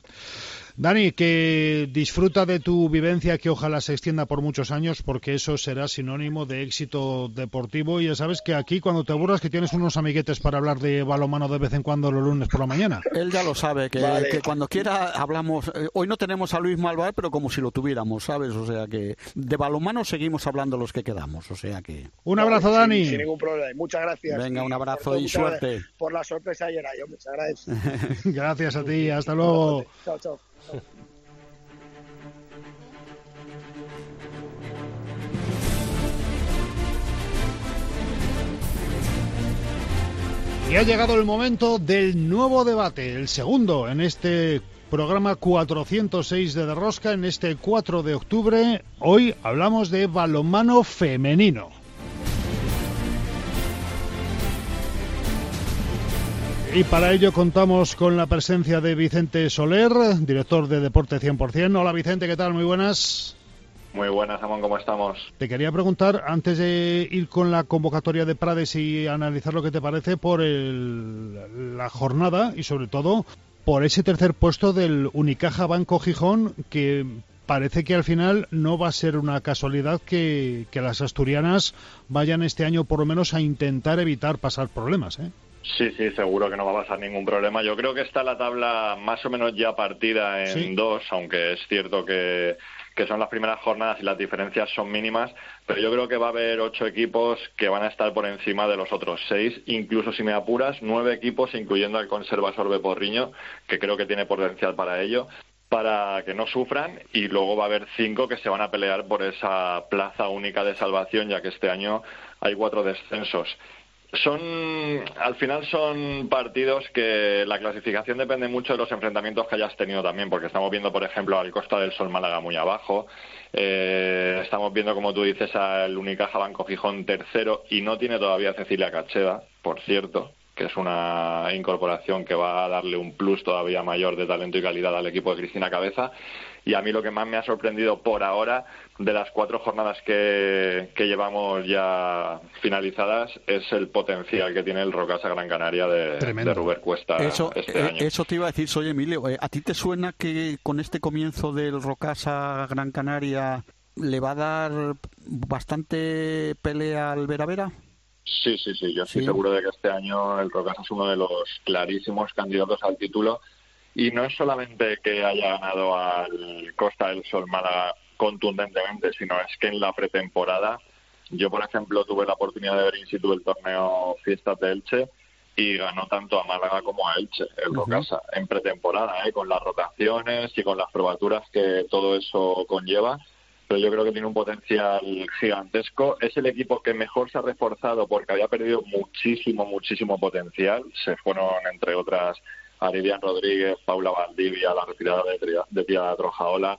Dani, que disfruta de tu vivencia, que ojalá se extienda por muchos años, porque eso será sinónimo de éxito deportivo. Y ya sabes que aquí, cuando te aburras, que tienes unos amiguetes para hablar de balonmano de vez en cuando los lunes por la mañana. Él ya lo sabe, que, Vale. que cuando quiera hablamos. eh, hoy no tenemos a Luis Malvar, pero como si lo tuviéramos, ¿sabes? O sea que de balonmano seguimos hablando los que quedamos, o sea que. Un abrazo, Sin- Dani. Sin, ningún problema. Muchas gracias. Venga, un por abrazo y suerte. Por la sorpresa ayer, yo muchas gracias. Gracias a ti, hasta luego. Chao, chao. Y ha llegado el momento del nuevo debate, el segundo en este programa 406 de Derrosca, en este 4 de octubre. Hoy hablamos de balonmano femenino. Y para ello contamos con la presencia de Vicente Soler, director de Deporte 100%. Hola Vicente, ¿qué tal? Muy buenas. Muy buenas, Amón, ¿cómo estamos? Te quería preguntar, antes de ir con la convocatoria de Prades y analizar lo que te parece por el- la jornada y sobre todo por ese tercer puesto del Unicaja Banco Gijón que parece que al final no va a ser una casualidad que, que las asturianas vayan este año por lo menos a intentar evitar pasar problemas. ¿eh? Sí, sí, seguro que no va a pasar ningún problema. Yo creo que está la tabla más o menos ya partida en Sí. dos, aunque es cierto que, que son las primeras jornadas y las diferencias son mínimas, pero yo creo que va a haber ocho equipos que van a estar por encima de los otros seis, incluso si me apuras, nueve equipos, incluyendo al Conserva Sorbe Porriño, que creo que tiene potencial para ello para que no sufran y luego va a haber cinco que se van a pelear por esa plaza única de salvación ya que este año hay cuatro descensos. Son, al final son partidos que la clasificación depende mucho de los enfrentamientos que hayas tenido también, porque estamos viendo, por ejemplo, al Costa del Sol Málaga muy abajo, eh, estamos viendo, como tú dices, al Unicaja Banco Gijón tercero y no tiene todavía Cecilia Cacheda, por cierto, que es una incorporación que va a darle un plus todavía mayor de talento y calidad al equipo de Cristina Cabeza. Y a mí lo que más me ha sorprendido por ahora de las cuatro jornadas que, que llevamos ya finalizadas es el potencial que tiene el Rocasa Gran Canaria de, de Ruber Cuesta Eso, este eh, año. eso te iba a decir, oye Emilio, eh, ¿a ti te suena que con este comienzo del Rocasa Gran Canaria le va a dar bastante pelea al Vera Vera. Sí, sí, sí. Yo estoy Sí. seguro de que este año el Rocasa es uno de los clarísimos candidatos al título. Y no es solamente que haya ganado al Costa del Sol Málaga contundentemente, sino es que en la pretemporada, yo por ejemplo tuve la oportunidad de ver in situ el torneo Fiestas de Elche y ganó tanto a Málaga como a Elche, el Rocasa, en pretemporada, ¿eh? con las rotaciones y con las probaturas que todo eso conlleva pero yo creo que tiene un potencial gigantesco. Es el equipo que mejor se ha reforzado porque había perdido muchísimo, muchísimo potencial. Se fueron, entre otras, Aridian Rodríguez, Paula Valdivia, la retirada de, de Tía Trojaola.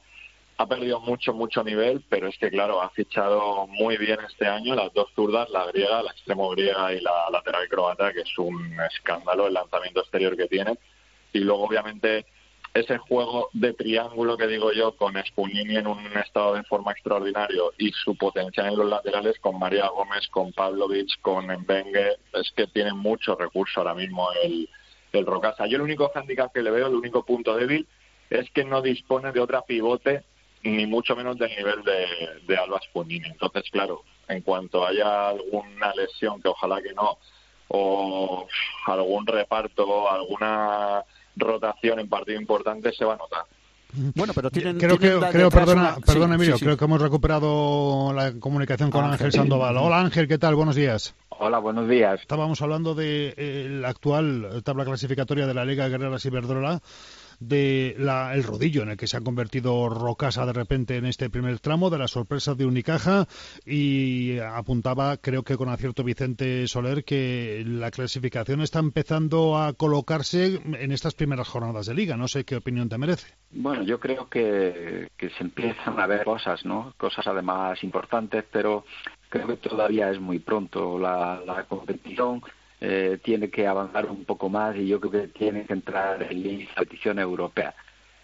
Ha perdido mucho, mucho nivel, pero es que, claro, ha fichado muy bien este año las dos zurdas, la griega, la extremo griega y la lateral croata, que es un escándalo el lanzamiento exterior que tiene. Y luego, obviamente, ese juego de triángulo que digo yo con Spunini en un estado de forma extraordinario y su potencial en los laterales con María Gómez, con Pavlovic, con Mbengue, es que tiene mucho recurso ahora mismo el, el Rocasa. Yo el único hándicap que le veo, el único punto débil, es que no dispone de otra pivote ni mucho menos del nivel de, de Alba Spunini. Entonces, claro, en cuanto haya alguna lesión, que ojalá que no, o algún reparto, alguna rotación en partido importante, se va a notar. Bueno, pero tienen. Creo que, tienen creo, perdona, una- sí, perdona Emilio, sí, sí. creo que hemos recuperado la comunicación con Ángel. Ángel Sandoval. Hola Ángel, ¿qué tal? Buenos días. Hola, buenos días. Estábamos hablando de eh, la actual tabla clasificatoria de la Liga Guerreras Iberdrola, de la, el rodillo en el que se ha convertido Rocasa de repente en este primer tramo, de la sorpresa de Unicaja y apuntaba, creo que con acierto Vicente Soler, que la clasificación está empezando a colocarse en estas primeras jornadas de Liga. No sé qué opinión te merece. Bueno, yo creo que, que se empiezan a ver cosas, ¿no? Cosas además importantes, pero creo que todavía es muy pronto. La, la competición eh, tiene que avanzar un poco más y yo creo que tiene que entrar en la competición europea.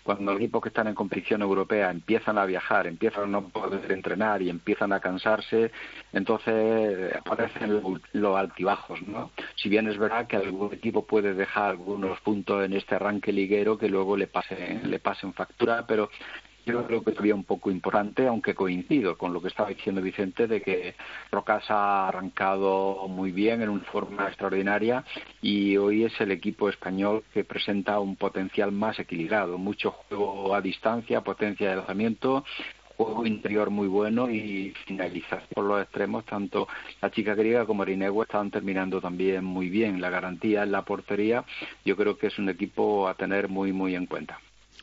Cuando los equipos que están en competición europea empiezan a viajar, empiezan a no poder entrenar y empiezan a cansarse, entonces aparecen los, altibajos, ¿no? Si bien es verdad que algún equipo puede dejar algunos puntos en este arranque liguero que luego le pasen, le pasen factura, pero yo creo que todavía un poco importante, aunque coincido con lo que estaba diciendo Vicente, de que Rocas ha arrancado muy bien en una forma extraordinaria y hoy es el equipo español que presenta un potencial más equilibrado, mucho juego a distancia, potencia de lanzamiento, juego interior muy bueno y finalización por los extremos, tanto la chica griega como Rinegua estaban terminando también muy bien. La garantía en la portería, yo creo que es un equipo a tener muy, muy en cuenta.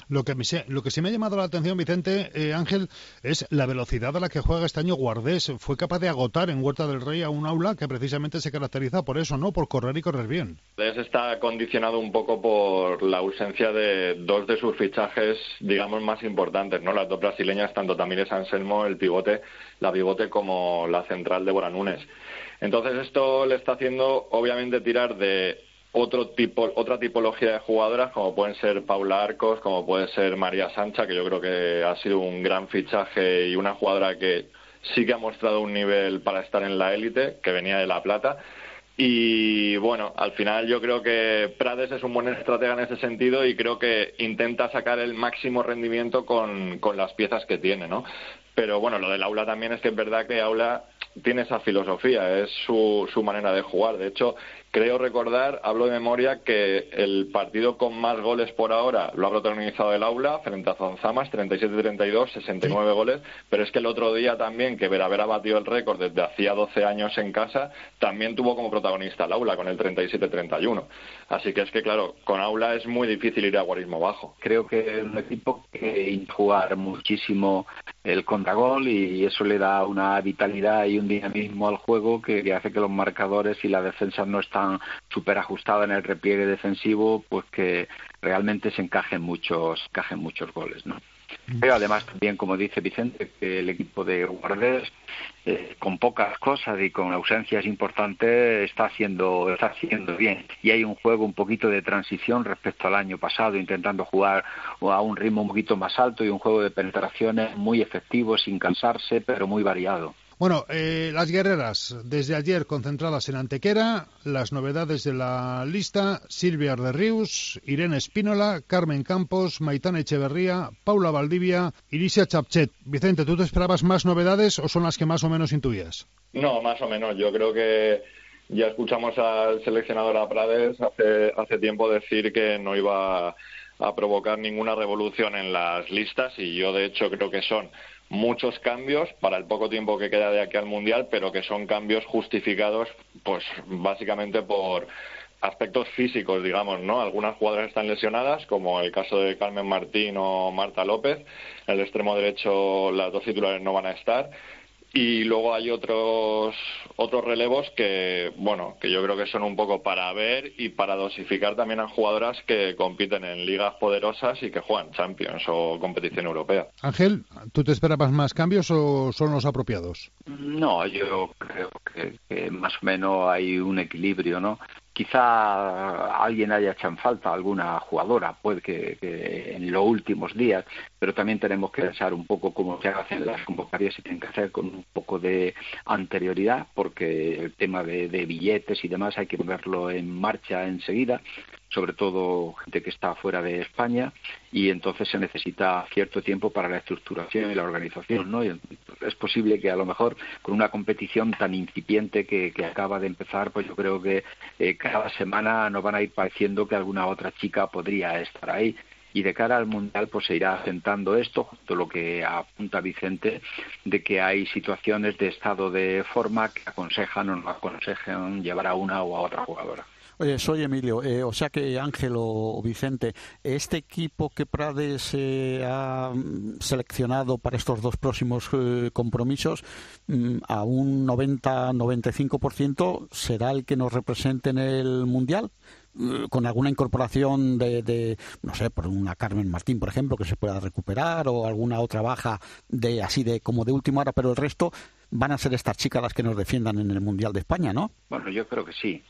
Lo que, me, lo que sí me ha llamado la atención, Vicente eh, Ángel, es la velocidad a la que juega este año Guardés. Fue capaz de agotar en Huerta del Rey a un aula que precisamente se caracteriza por eso, ¿no? Por correr y correr bien. Está condicionado un poco por la ausencia de dos de sus fichajes, digamos, más importantes, ¿no? Las dos brasileñas, tanto Tamires Anselmo, el pivote, la pivote como la central de Nunes. Entonces esto le está haciendo, obviamente, tirar de otro tipo, otra tipología de jugadoras, como pueden ser Paula Arcos, como puede ser María Sancha, que yo creo que ha sido un gran fichaje y una jugadora que sí que ha mostrado un nivel para estar en la élite, que venía de La Plata. Y bueno, al final yo creo que Prades es un buen estratega en ese sentido y creo que intenta sacar el máximo rendimiento con, con las piezas que tiene, ¿no? Pero bueno, lo del aula también es que es verdad que aula tiene esa filosofía, es su, su manera de jugar. De hecho, creo recordar, hablo de memoria, que el partido con más goles por ahora lo ha protagonizado el aula frente a Zonzamas, 37-32, 69 goles, pero es que el otro día también, que Veravera batió el récord desde hacía 12 años en casa, también tuvo como protagonista el aula con el 37-31. Así que es que, claro, con aula es muy difícil ir a guarismo bajo. Creo que es un equipo que jugar muchísimo el contragol y eso le da una vitalidad y un dinamismo al juego que, que hace que los marcadores y la defensa no están súper ajustadas en el repliegue defensivo, pues que realmente se encajen muchos, encajen muchos goles, ¿no? Pero además también, como dice Vicente, que el equipo de Guardés, eh, con pocas cosas y con ausencias importantes, está haciendo, está haciendo bien. Y hay un juego un poquito de transición respecto al año pasado, intentando jugar a un ritmo un poquito más alto y un juego de penetraciones muy efectivo, sin cansarse, pero muy variado. Bueno, eh, las guerreras, desde ayer concentradas en Antequera, las novedades de la lista, Silvia Rius, Irene Espínola, Carmen Campos, Maitán Echeverría, Paula Valdivia, Irisia Chapchet. Vicente, ¿tú te esperabas más novedades o son las que más o menos intuías? No, más o menos. Yo creo que ya escuchamos al seleccionador a Prades hace, hace tiempo decir que no iba a provocar ninguna revolución en las listas y yo de hecho creo que son muchos cambios para el poco tiempo que queda de aquí al Mundial, pero que son cambios justificados, pues básicamente por aspectos físicos, digamos, ¿no? Algunas jugadoras están lesionadas, como el caso de Carmen Martín o Marta López. En el extremo derecho las dos titulares no van a estar y luego hay otros otros relevos que bueno que yo creo que son un poco para ver y para dosificar también a jugadoras que compiten en ligas poderosas y que juegan Champions o competición europea. Ángel tú te esperabas más cambios o son los apropiados no yo creo que, que más o menos hay un equilibrio no quizá alguien haya hecho en falta alguna jugadora, puede que, en los últimos días, pero también tenemos que pensar un poco cómo se hacen las convocatorias y tienen que hacer con un poco de anterioridad, porque el tema de billetes y demás hay que ponerlo en marcha enseguida sobre todo gente que está fuera de España y entonces se necesita cierto tiempo para la estructuración y la organización, ¿no? Es posible que a lo mejor con una competición tan incipiente que, que acaba de empezar, pues yo creo que eh, cada semana nos van a ir pareciendo que alguna otra chica podría estar ahí y de cara al mundial pues se irá asentando esto justo lo que apunta Vicente de que hay situaciones de estado de forma que aconsejan o no aconsejan llevar a una o a otra jugadora. Oye, soy Emilio. Eh, o sea que Ángel o Vicente, este equipo que Prades eh, ha seleccionado para estos dos próximos eh, compromisos, mm, a un 90-95% será el que nos represente en el Mundial mm, con alguna incorporación de, de, no sé, por una Carmen Martín, por ejemplo, que se pueda recuperar o alguna otra baja de así de como de última hora, pero el resto van a ser estas chicas las que nos defiendan en el Mundial de España, ¿no? Bueno, yo creo que sí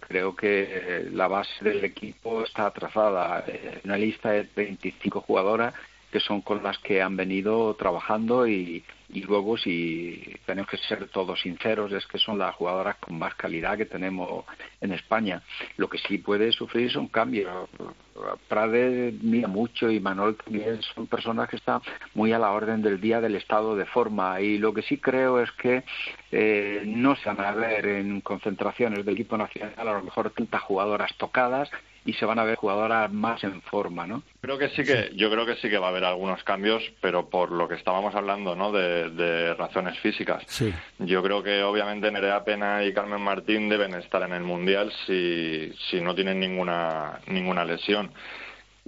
creo que la base del equipo está trazada. En una lista de 25 jugadoras que son con las que han venido trabajando y, luego si tenemos que ser todos sinceros es que son las jugadoras con más calidad que tenemos en España. Lo que sí puede sufrir son cambios. Prade mira mucho y Manuel también son personas que están muy a la orden del día del estado de forma. Y lo que sí creo es que eh, no se van a ver en concentraciones del equipo nacional a lo mejor tantas jugadoras tocadas y se van a ver jugadoras más en forma, ¿no? Creo que sí que, yo creo que sí que va a haber algunos cambios, pero por lo que estábamos hablando, ¿no? De, de razones físicas. Sí. Yo creo que obviamente Nerea Pena y Carmen Martín deben estar en el mundial si, si no tienen ninguna ninguna lesión.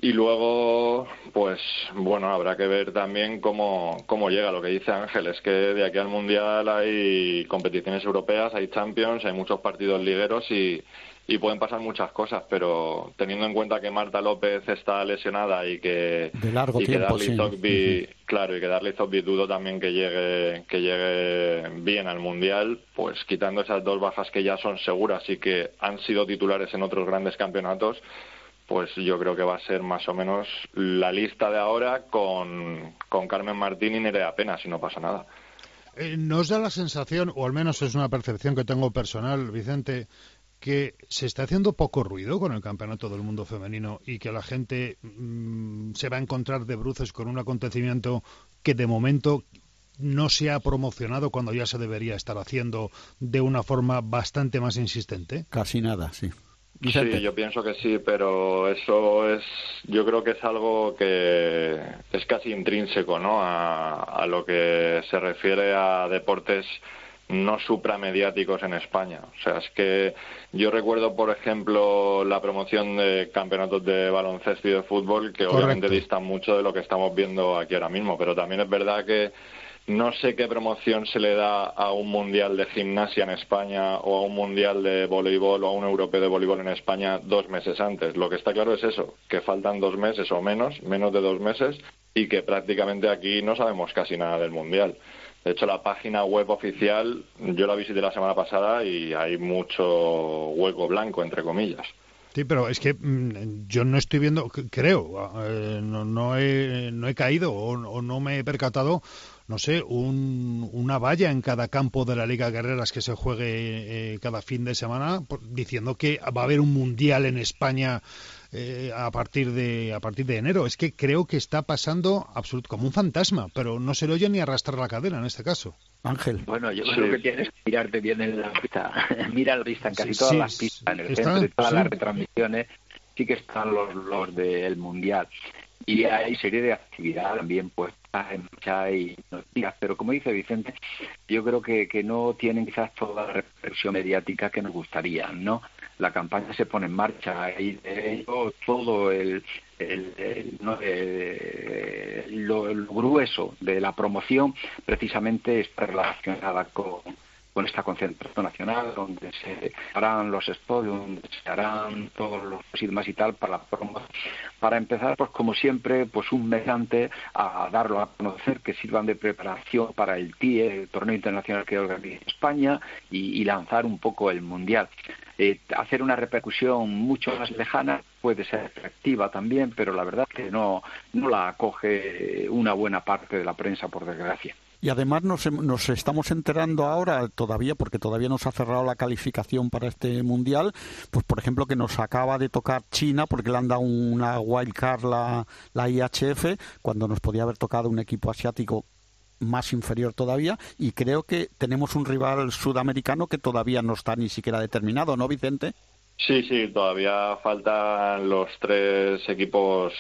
Y luego, pues bueno, habrá que ver también cómo, cómo llega lo que dice Ángel. Es que de aquí al Mundial hay competiciones europeas, hay Champions, hay muchos partidos ligueros y, y pueden pasar muchas cosas, pero teniendo en cuenta que Marta López está lesionada y que, de largo y que tiempo, Darly sí. Zogby, claro, y que Darly Zogby dudo también que llegue, que llegue bien al Mundial, pues quitando esas dos bajas que ya son seguras y que han sido titulares en otros grandes campeonatos, pues yo creo que va a ser más o menos la lista de ahora con, con Carmen Martín y Nerea Pena, si no pasa nada. Eh, ¿Nos da la sensación, o al menos es una percepción que tengo personal, Vicente, que se está haciendo poco ruido con el Campeonato del Mundo Femenino y que la gente mmm, se va a encontrar de bruces con un acontecimiento que de momento no se ha promocionado cuando ya se debería estar haciendo de una forma bastante más insistente? Casi nada, sí. Vicente. Sí, yo pienso que sí, pero eso es, yo creo que es algo que es casi intrínseco, ¿no? A, a lo que se refiere a deportes no supramediáticos en España. O sea, es que yo recuerdo, por ejemplo, la promoción de campeonatos de baloncesto y de fútbol, que Correcto. obviamente distan mucho de lo que estamos viendo aquí ahora mismo, pero también es verdad que no sé qué promoción se le da a un mundial de gimnasia en España o a un mundial de voleibol o a un europeo de voleibol en España dos meses antes. Lo que está claro es eso, que faltan dos meses o menos, menos de dos meses, y que prácticamente aquí no sabemos casi nada del mundial. De hecho, la página web oficial, yo la visité la semana pasada y hay mucho hueco blanco, entre comillas. Sí, pero es que mmm, yo no estoy viendo, creo, eh, no, no, he, no he caído o, o, no me he percatado no sé, un, una valla en cada campo de la Liga Guerreras que se juegue eh, cada fin de semana, diciendo que va a haber un mundial en España eh, a partir de a partir de enero. Es que creo que está pasando absolut como un fantasma, pero no se le oye ni arrastrar la cadera en este caso. Ángel. Bueno, yo Sí. creo que tienes que mirarte bien en la pista. Mira la pista en casi Sí, todas sí, las pistas, en el está- centro y todas sí. las retransmisiones sí que están los, los del Mundial. Y hay serie de actividad también puestas en marcha y noticias. Pero como dice Vicente, yo creo que, que no tienen quizás toda la repercusión mediática que nos gustaría, ¿no? La campaña se pone en marcha y de ello todo el, el- el- no, eh, lo, el grueso de la promoción precisamente está relacionada con, con esta concentración nacional, donde se harán los spots, donde se harán todos los sitios y tal para. Para empezar, pues como siempre, pues un mes antes a darlo a conocer, que sirvan de preparación para el TIE, el torneo internacional que organiza España, y, y lanzar un poco el mundial. Eh, hacer una repercusión mucho más lejana puede ser efectiva también, pero la verdad que no, no la acoge una buena parte de la prensa, por desgracia. Y además nos, hem- nos estamos enterando ahora todavía, porque todavía no se ha cerrado la calificación para este mundial, pues por ejemplo que nos acaba de tocar China porque le han dado una wildcard la, la IHF, cuando nos podía haber tocado un equipo asiático más inferior todavía, y creo que tenemos un rival sudamericano que todavía no está ni siquiera determinado, ¿no, Vicente? Sí, sí, todavía faltan los tres equipos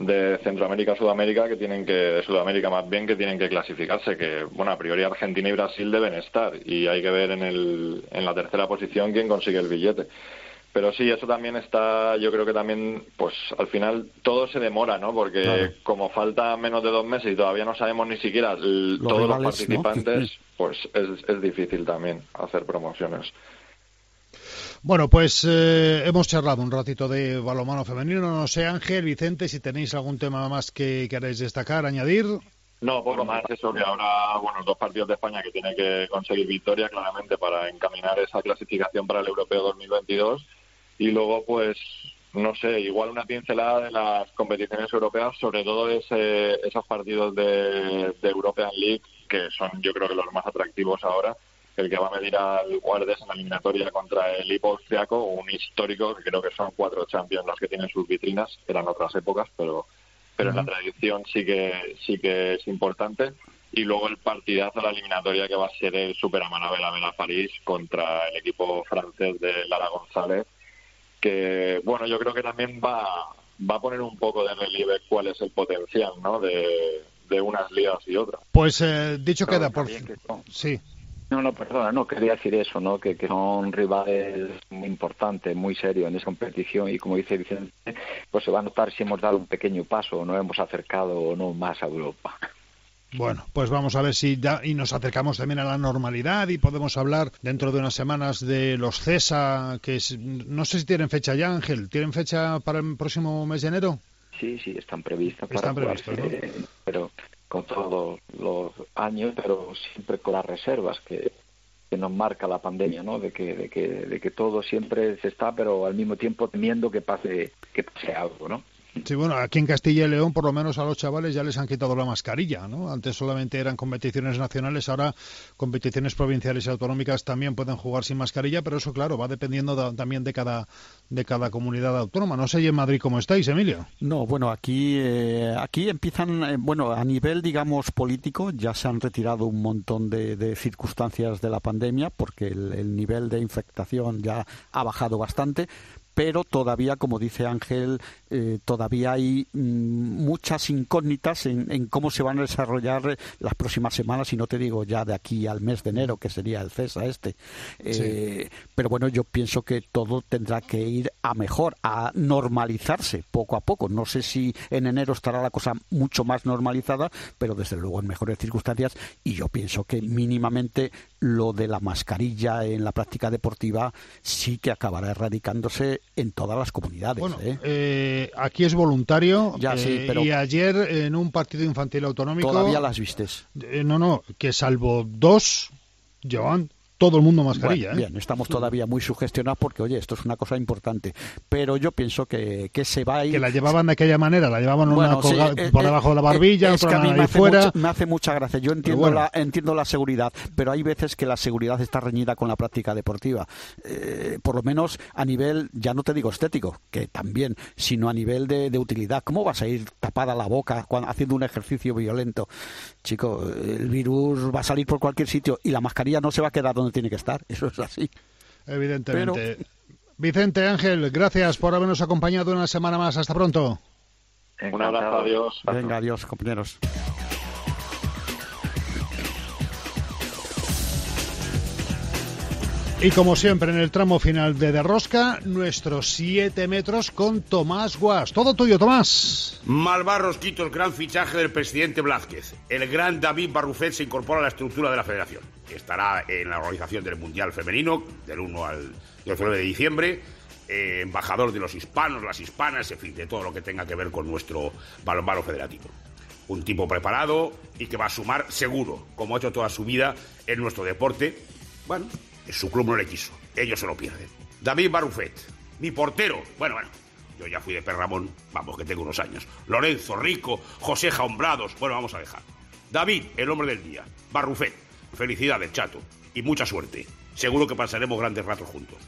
de Centroamérica, Sudamérica que tienen que, de Sudamérica más bien, que tienen que clasificarse, que bueno, a priori Argentina y Brasil deben estar y hay que ver en, el, en la tercera posición quién consigue el billete. Pero sí, eso también está, yo creo que también, pues al final todo se demora, ¿no? Porque Claro. como falta menos de dos meses y todavía no sabemos ni siquiera el- Los todos rivales, los ¿no? participantes, pues es, es difícil también hacer promociones. Bueno, pues eh, hemos charlado un ratito de balonmano femenino. No sé, Ángel, Vicente, si tenéis algún tema más que queráis destacar, añadir. No, poco más eso que ahora, bueno, dos partidos de España que tiene que conseguir victoria claramente para encaminar esa clasificación para el Europeo 2022 y luego pues no sé, igual una pincelada de las competiciones europeas, sobre todo ese, esos partidos de, de European League que son yo creo que los más atractivos ahora, el que va a medir al Guardes en la eliminatoria contra el Hipo austriaco, un histórico que creo que son cuatro champions los que tienen sus vitrinas, eran otras épocas, pero pero en la tradición sí que sí que es importante y luego el partidazo la eliminatoria que va a ser el Super Amanabela Vela París contra el equipo francés de Lara González que bueno yo creo que también va va a poner un poco de relieve cuál es el potencial ¿no? de, de unas ligas y otras Pues eh, dicho Pero queda por. que Sí. No, no, perdona, no quería decir eso, ¿no? Que, que son rivales muy importantes, muy serios en esa competición y como dice Vicente, pues se va a notar si hemos dado un pequeño paso o no hemos acercado o no más a Europa. Bueno, pues vamos a ver si da, y nos acercamos también a la normalidad y podemos hablar dentro de unas semanas de los CESA, que es, no sé si tienen fecha ya, Ángel. ¿Tienen fecha para el próximo mes de enero? Sí, sí, están previstas para Están previstos, jugarse, pero con todos los años, pero siempre con las reservas que, que nos marca la pandemia, ¿no? De que, de que, de que todo siempre se está, pero al mismo tiempo temiendo que pase, que pase algo, ¿no? Sí, bueno, aquí en Castilla y León, por lo menos a los chavales ya les han quitado la mascarilla, ¿no? Antes solamente eran competiciones nacionales, ahora competiciones provinciales y autonómicas también pueden jugar sin mascarilla, pero eso, claro, va dependiendo también de cada, de cada comunidad autónoma. No sé, en Madrid cómo estáis, Emilio. No, bueno, aquí, eh, aquí empiezan, eh, bueno, a nivel, digamos, político, ya se han retirado un montón de, de circunstancias de la pandemia, porque el nivel de infectación ya ha bajado bastante, pero todavía, como dice Ángel, eh, todavía hay mm, muchas incógnitas en, en cómo se van a desarrollar las próximas semanas, y no te digo ya de aquí al mes de enero, que sería el CESA este. Eh, Pero bueno, yo pienso que todo tendrá que ir a mejor, a normalizarse poco a poco. No sé si en enero estará la cosa mucho más normalizada, pero desde luego en mejores circunstancias, y yo pienso que mínimamente lo de la mascarilla en la práctica deportiva sí que acabará erradicándose en todas las comunidades. Bueno, ¿eh? eh, aquí es voluntario Ya, sí, eh, pero- y ayer en un partido infantil autonómico... Todavía las vistes. Eh, no, no, que salvo dos, Joan, todo el mundo mascarilla. Bueno, ¿eh? Bien, estamos todavía muy sugestionados porque, oye, esto es una cosa importante. Pero yo pienso que, que se va a ir... Que la llevaban de aquella manera, la llevaban una Bueno, sí, colga- eh, por eh, debajo de la barbilla, otra a mí me hace, fuera. mucha, me hace mucha gracia. Yo entiendo, bueno. la, entiendo la seguridad, pero hay veces que la seguridad está reñida con la práctica deportiva. Por lo menos a nivel, ya no te digo estético, que también, sino a nivel de, de utilidad. ¿Cómo vas a ir tapada la boca cuando, haciendo un ejercicio violento? Chico, el virus va a salir por cualquier sitio y la mascarilla no se va a quedar donde tiene que estar. Eso es así. Evidentemente. Vicente Ángel, gracias por habernos acompañado una semana más. Hasta pronto. Un abrazo, adiós. Venga, adiós, compañeros. Y como siempre, en el tramo final de Derrosca, nuestros 7 metros con Tomás Guas. Todo tuyo, Tomás. Malvarros quito el gran fichaje del presidente Blázquez. El gran David Barrufet se incorpora a la estructura de la federación. Estará en la organización del Mundial Femenino del 1 al 19 de diciembre. eh, embajador de los hispanos, las hispanas, en fin, de todo lo que tenga que ver con nuestro balonmano federativo. Un tipo preparado y que va a sumar seguro, como ha hecho toda su vida en nuestro deporte. Bueno, su club no le quiso. Ellos se lo pierden. David Barrufet, mi portero. Bueno, bueno, yo ya fui de Perramón, vamos, que tengo unos años. Lorenzo, Rico, José Jaumbrados. Bueno, vamos a dejar. David, el hombre del día. Barrufet, felicidades, chato. Y mucha suerte. Seguro que pasaremos grandes ratos juntos.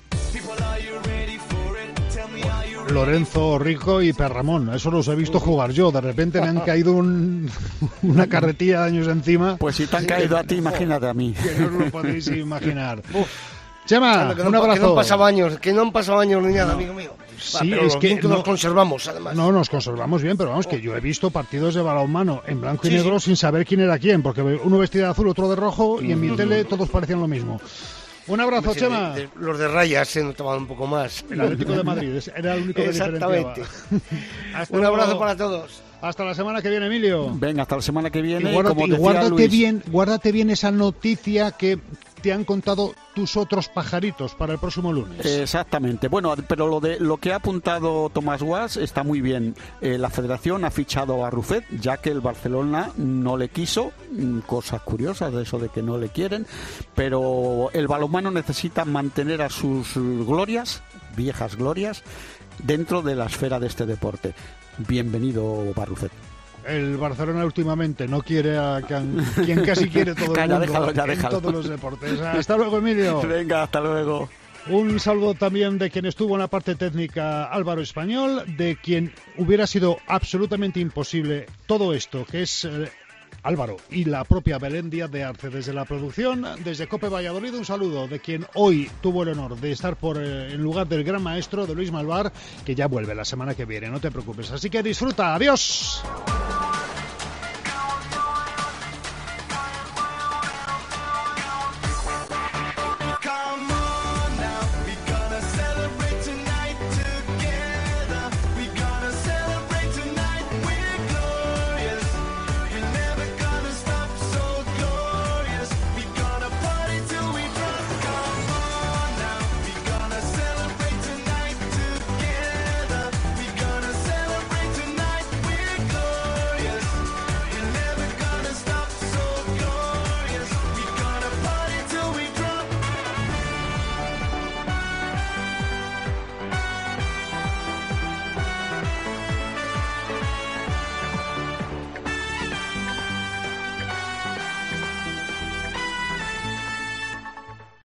Lorenzo Rico y Perramón. Eso los he visto jugar yo. De repente me han caído un- una carretilla de años encima. Pues si te han caído a ti, imagínate a mí. Que no os lo podéis imaginar. Chema, Claro, que no, un que no abrazo. han pasado años, que no han pasado años ni nada, amigo mío. Va, Sí, pero es que no- nos conservamos, además. No, nos conservamos bien, pero vamos, que yo he visto partidos de balonmano en blanco y Sí, negro sí. sin saber quién era quién, porque uno vestido de azul, otro de rojo, y en mi Mm. tele todos parecían lo mismo. Un abrazo, Chema. de- de- los de rayas se notaban un poco más. El Atlético de Madrid era el único que. Exactamente. Hasta Un abrazo luego. para todos. Hasta la semana que viene, Emilio. Venga, hasta la semana que Y viene. guárdate, como y guárdate Luis, bien, guárdate bien esa noticia que te han contado tus otros pajaritos para el próximo lunes. Exactamente. Bueno, pero lo de lo que ha apuntado Tomás Guas está muy bien. Eh, la Federación ha fichado a Rufet, ya que el Barcelona no le quiso. Mm, Cosas curiosas de eso de que no le quieren. Pero el balonmano necesita mantener a sus glorias, viejas glorias, dentro de la esfera de este deporte. Bienvenido, Barrufet. El Barcelona últimamente no quiere a quien, quien casi quiere todo el mundo déjalo, ya en todos los deportes. Hasta luego, Emilio. Venga, hasta luego. Un saludo también de quien estuvo en la parte técnica Álvaro Español, de quien hubiera sido absolutamente imposible todo esto, que es eh, Álvaro y la propia Belén Díaz de Arce desde la producción, desde Cope Valladolid, un saludo de quien hoy tuvo el honor de estar por eh, en lugar del gran maestro de Luis Malvar, que ya vuelve la semana que viene, no te preocupes. Así que disfruta, adiós.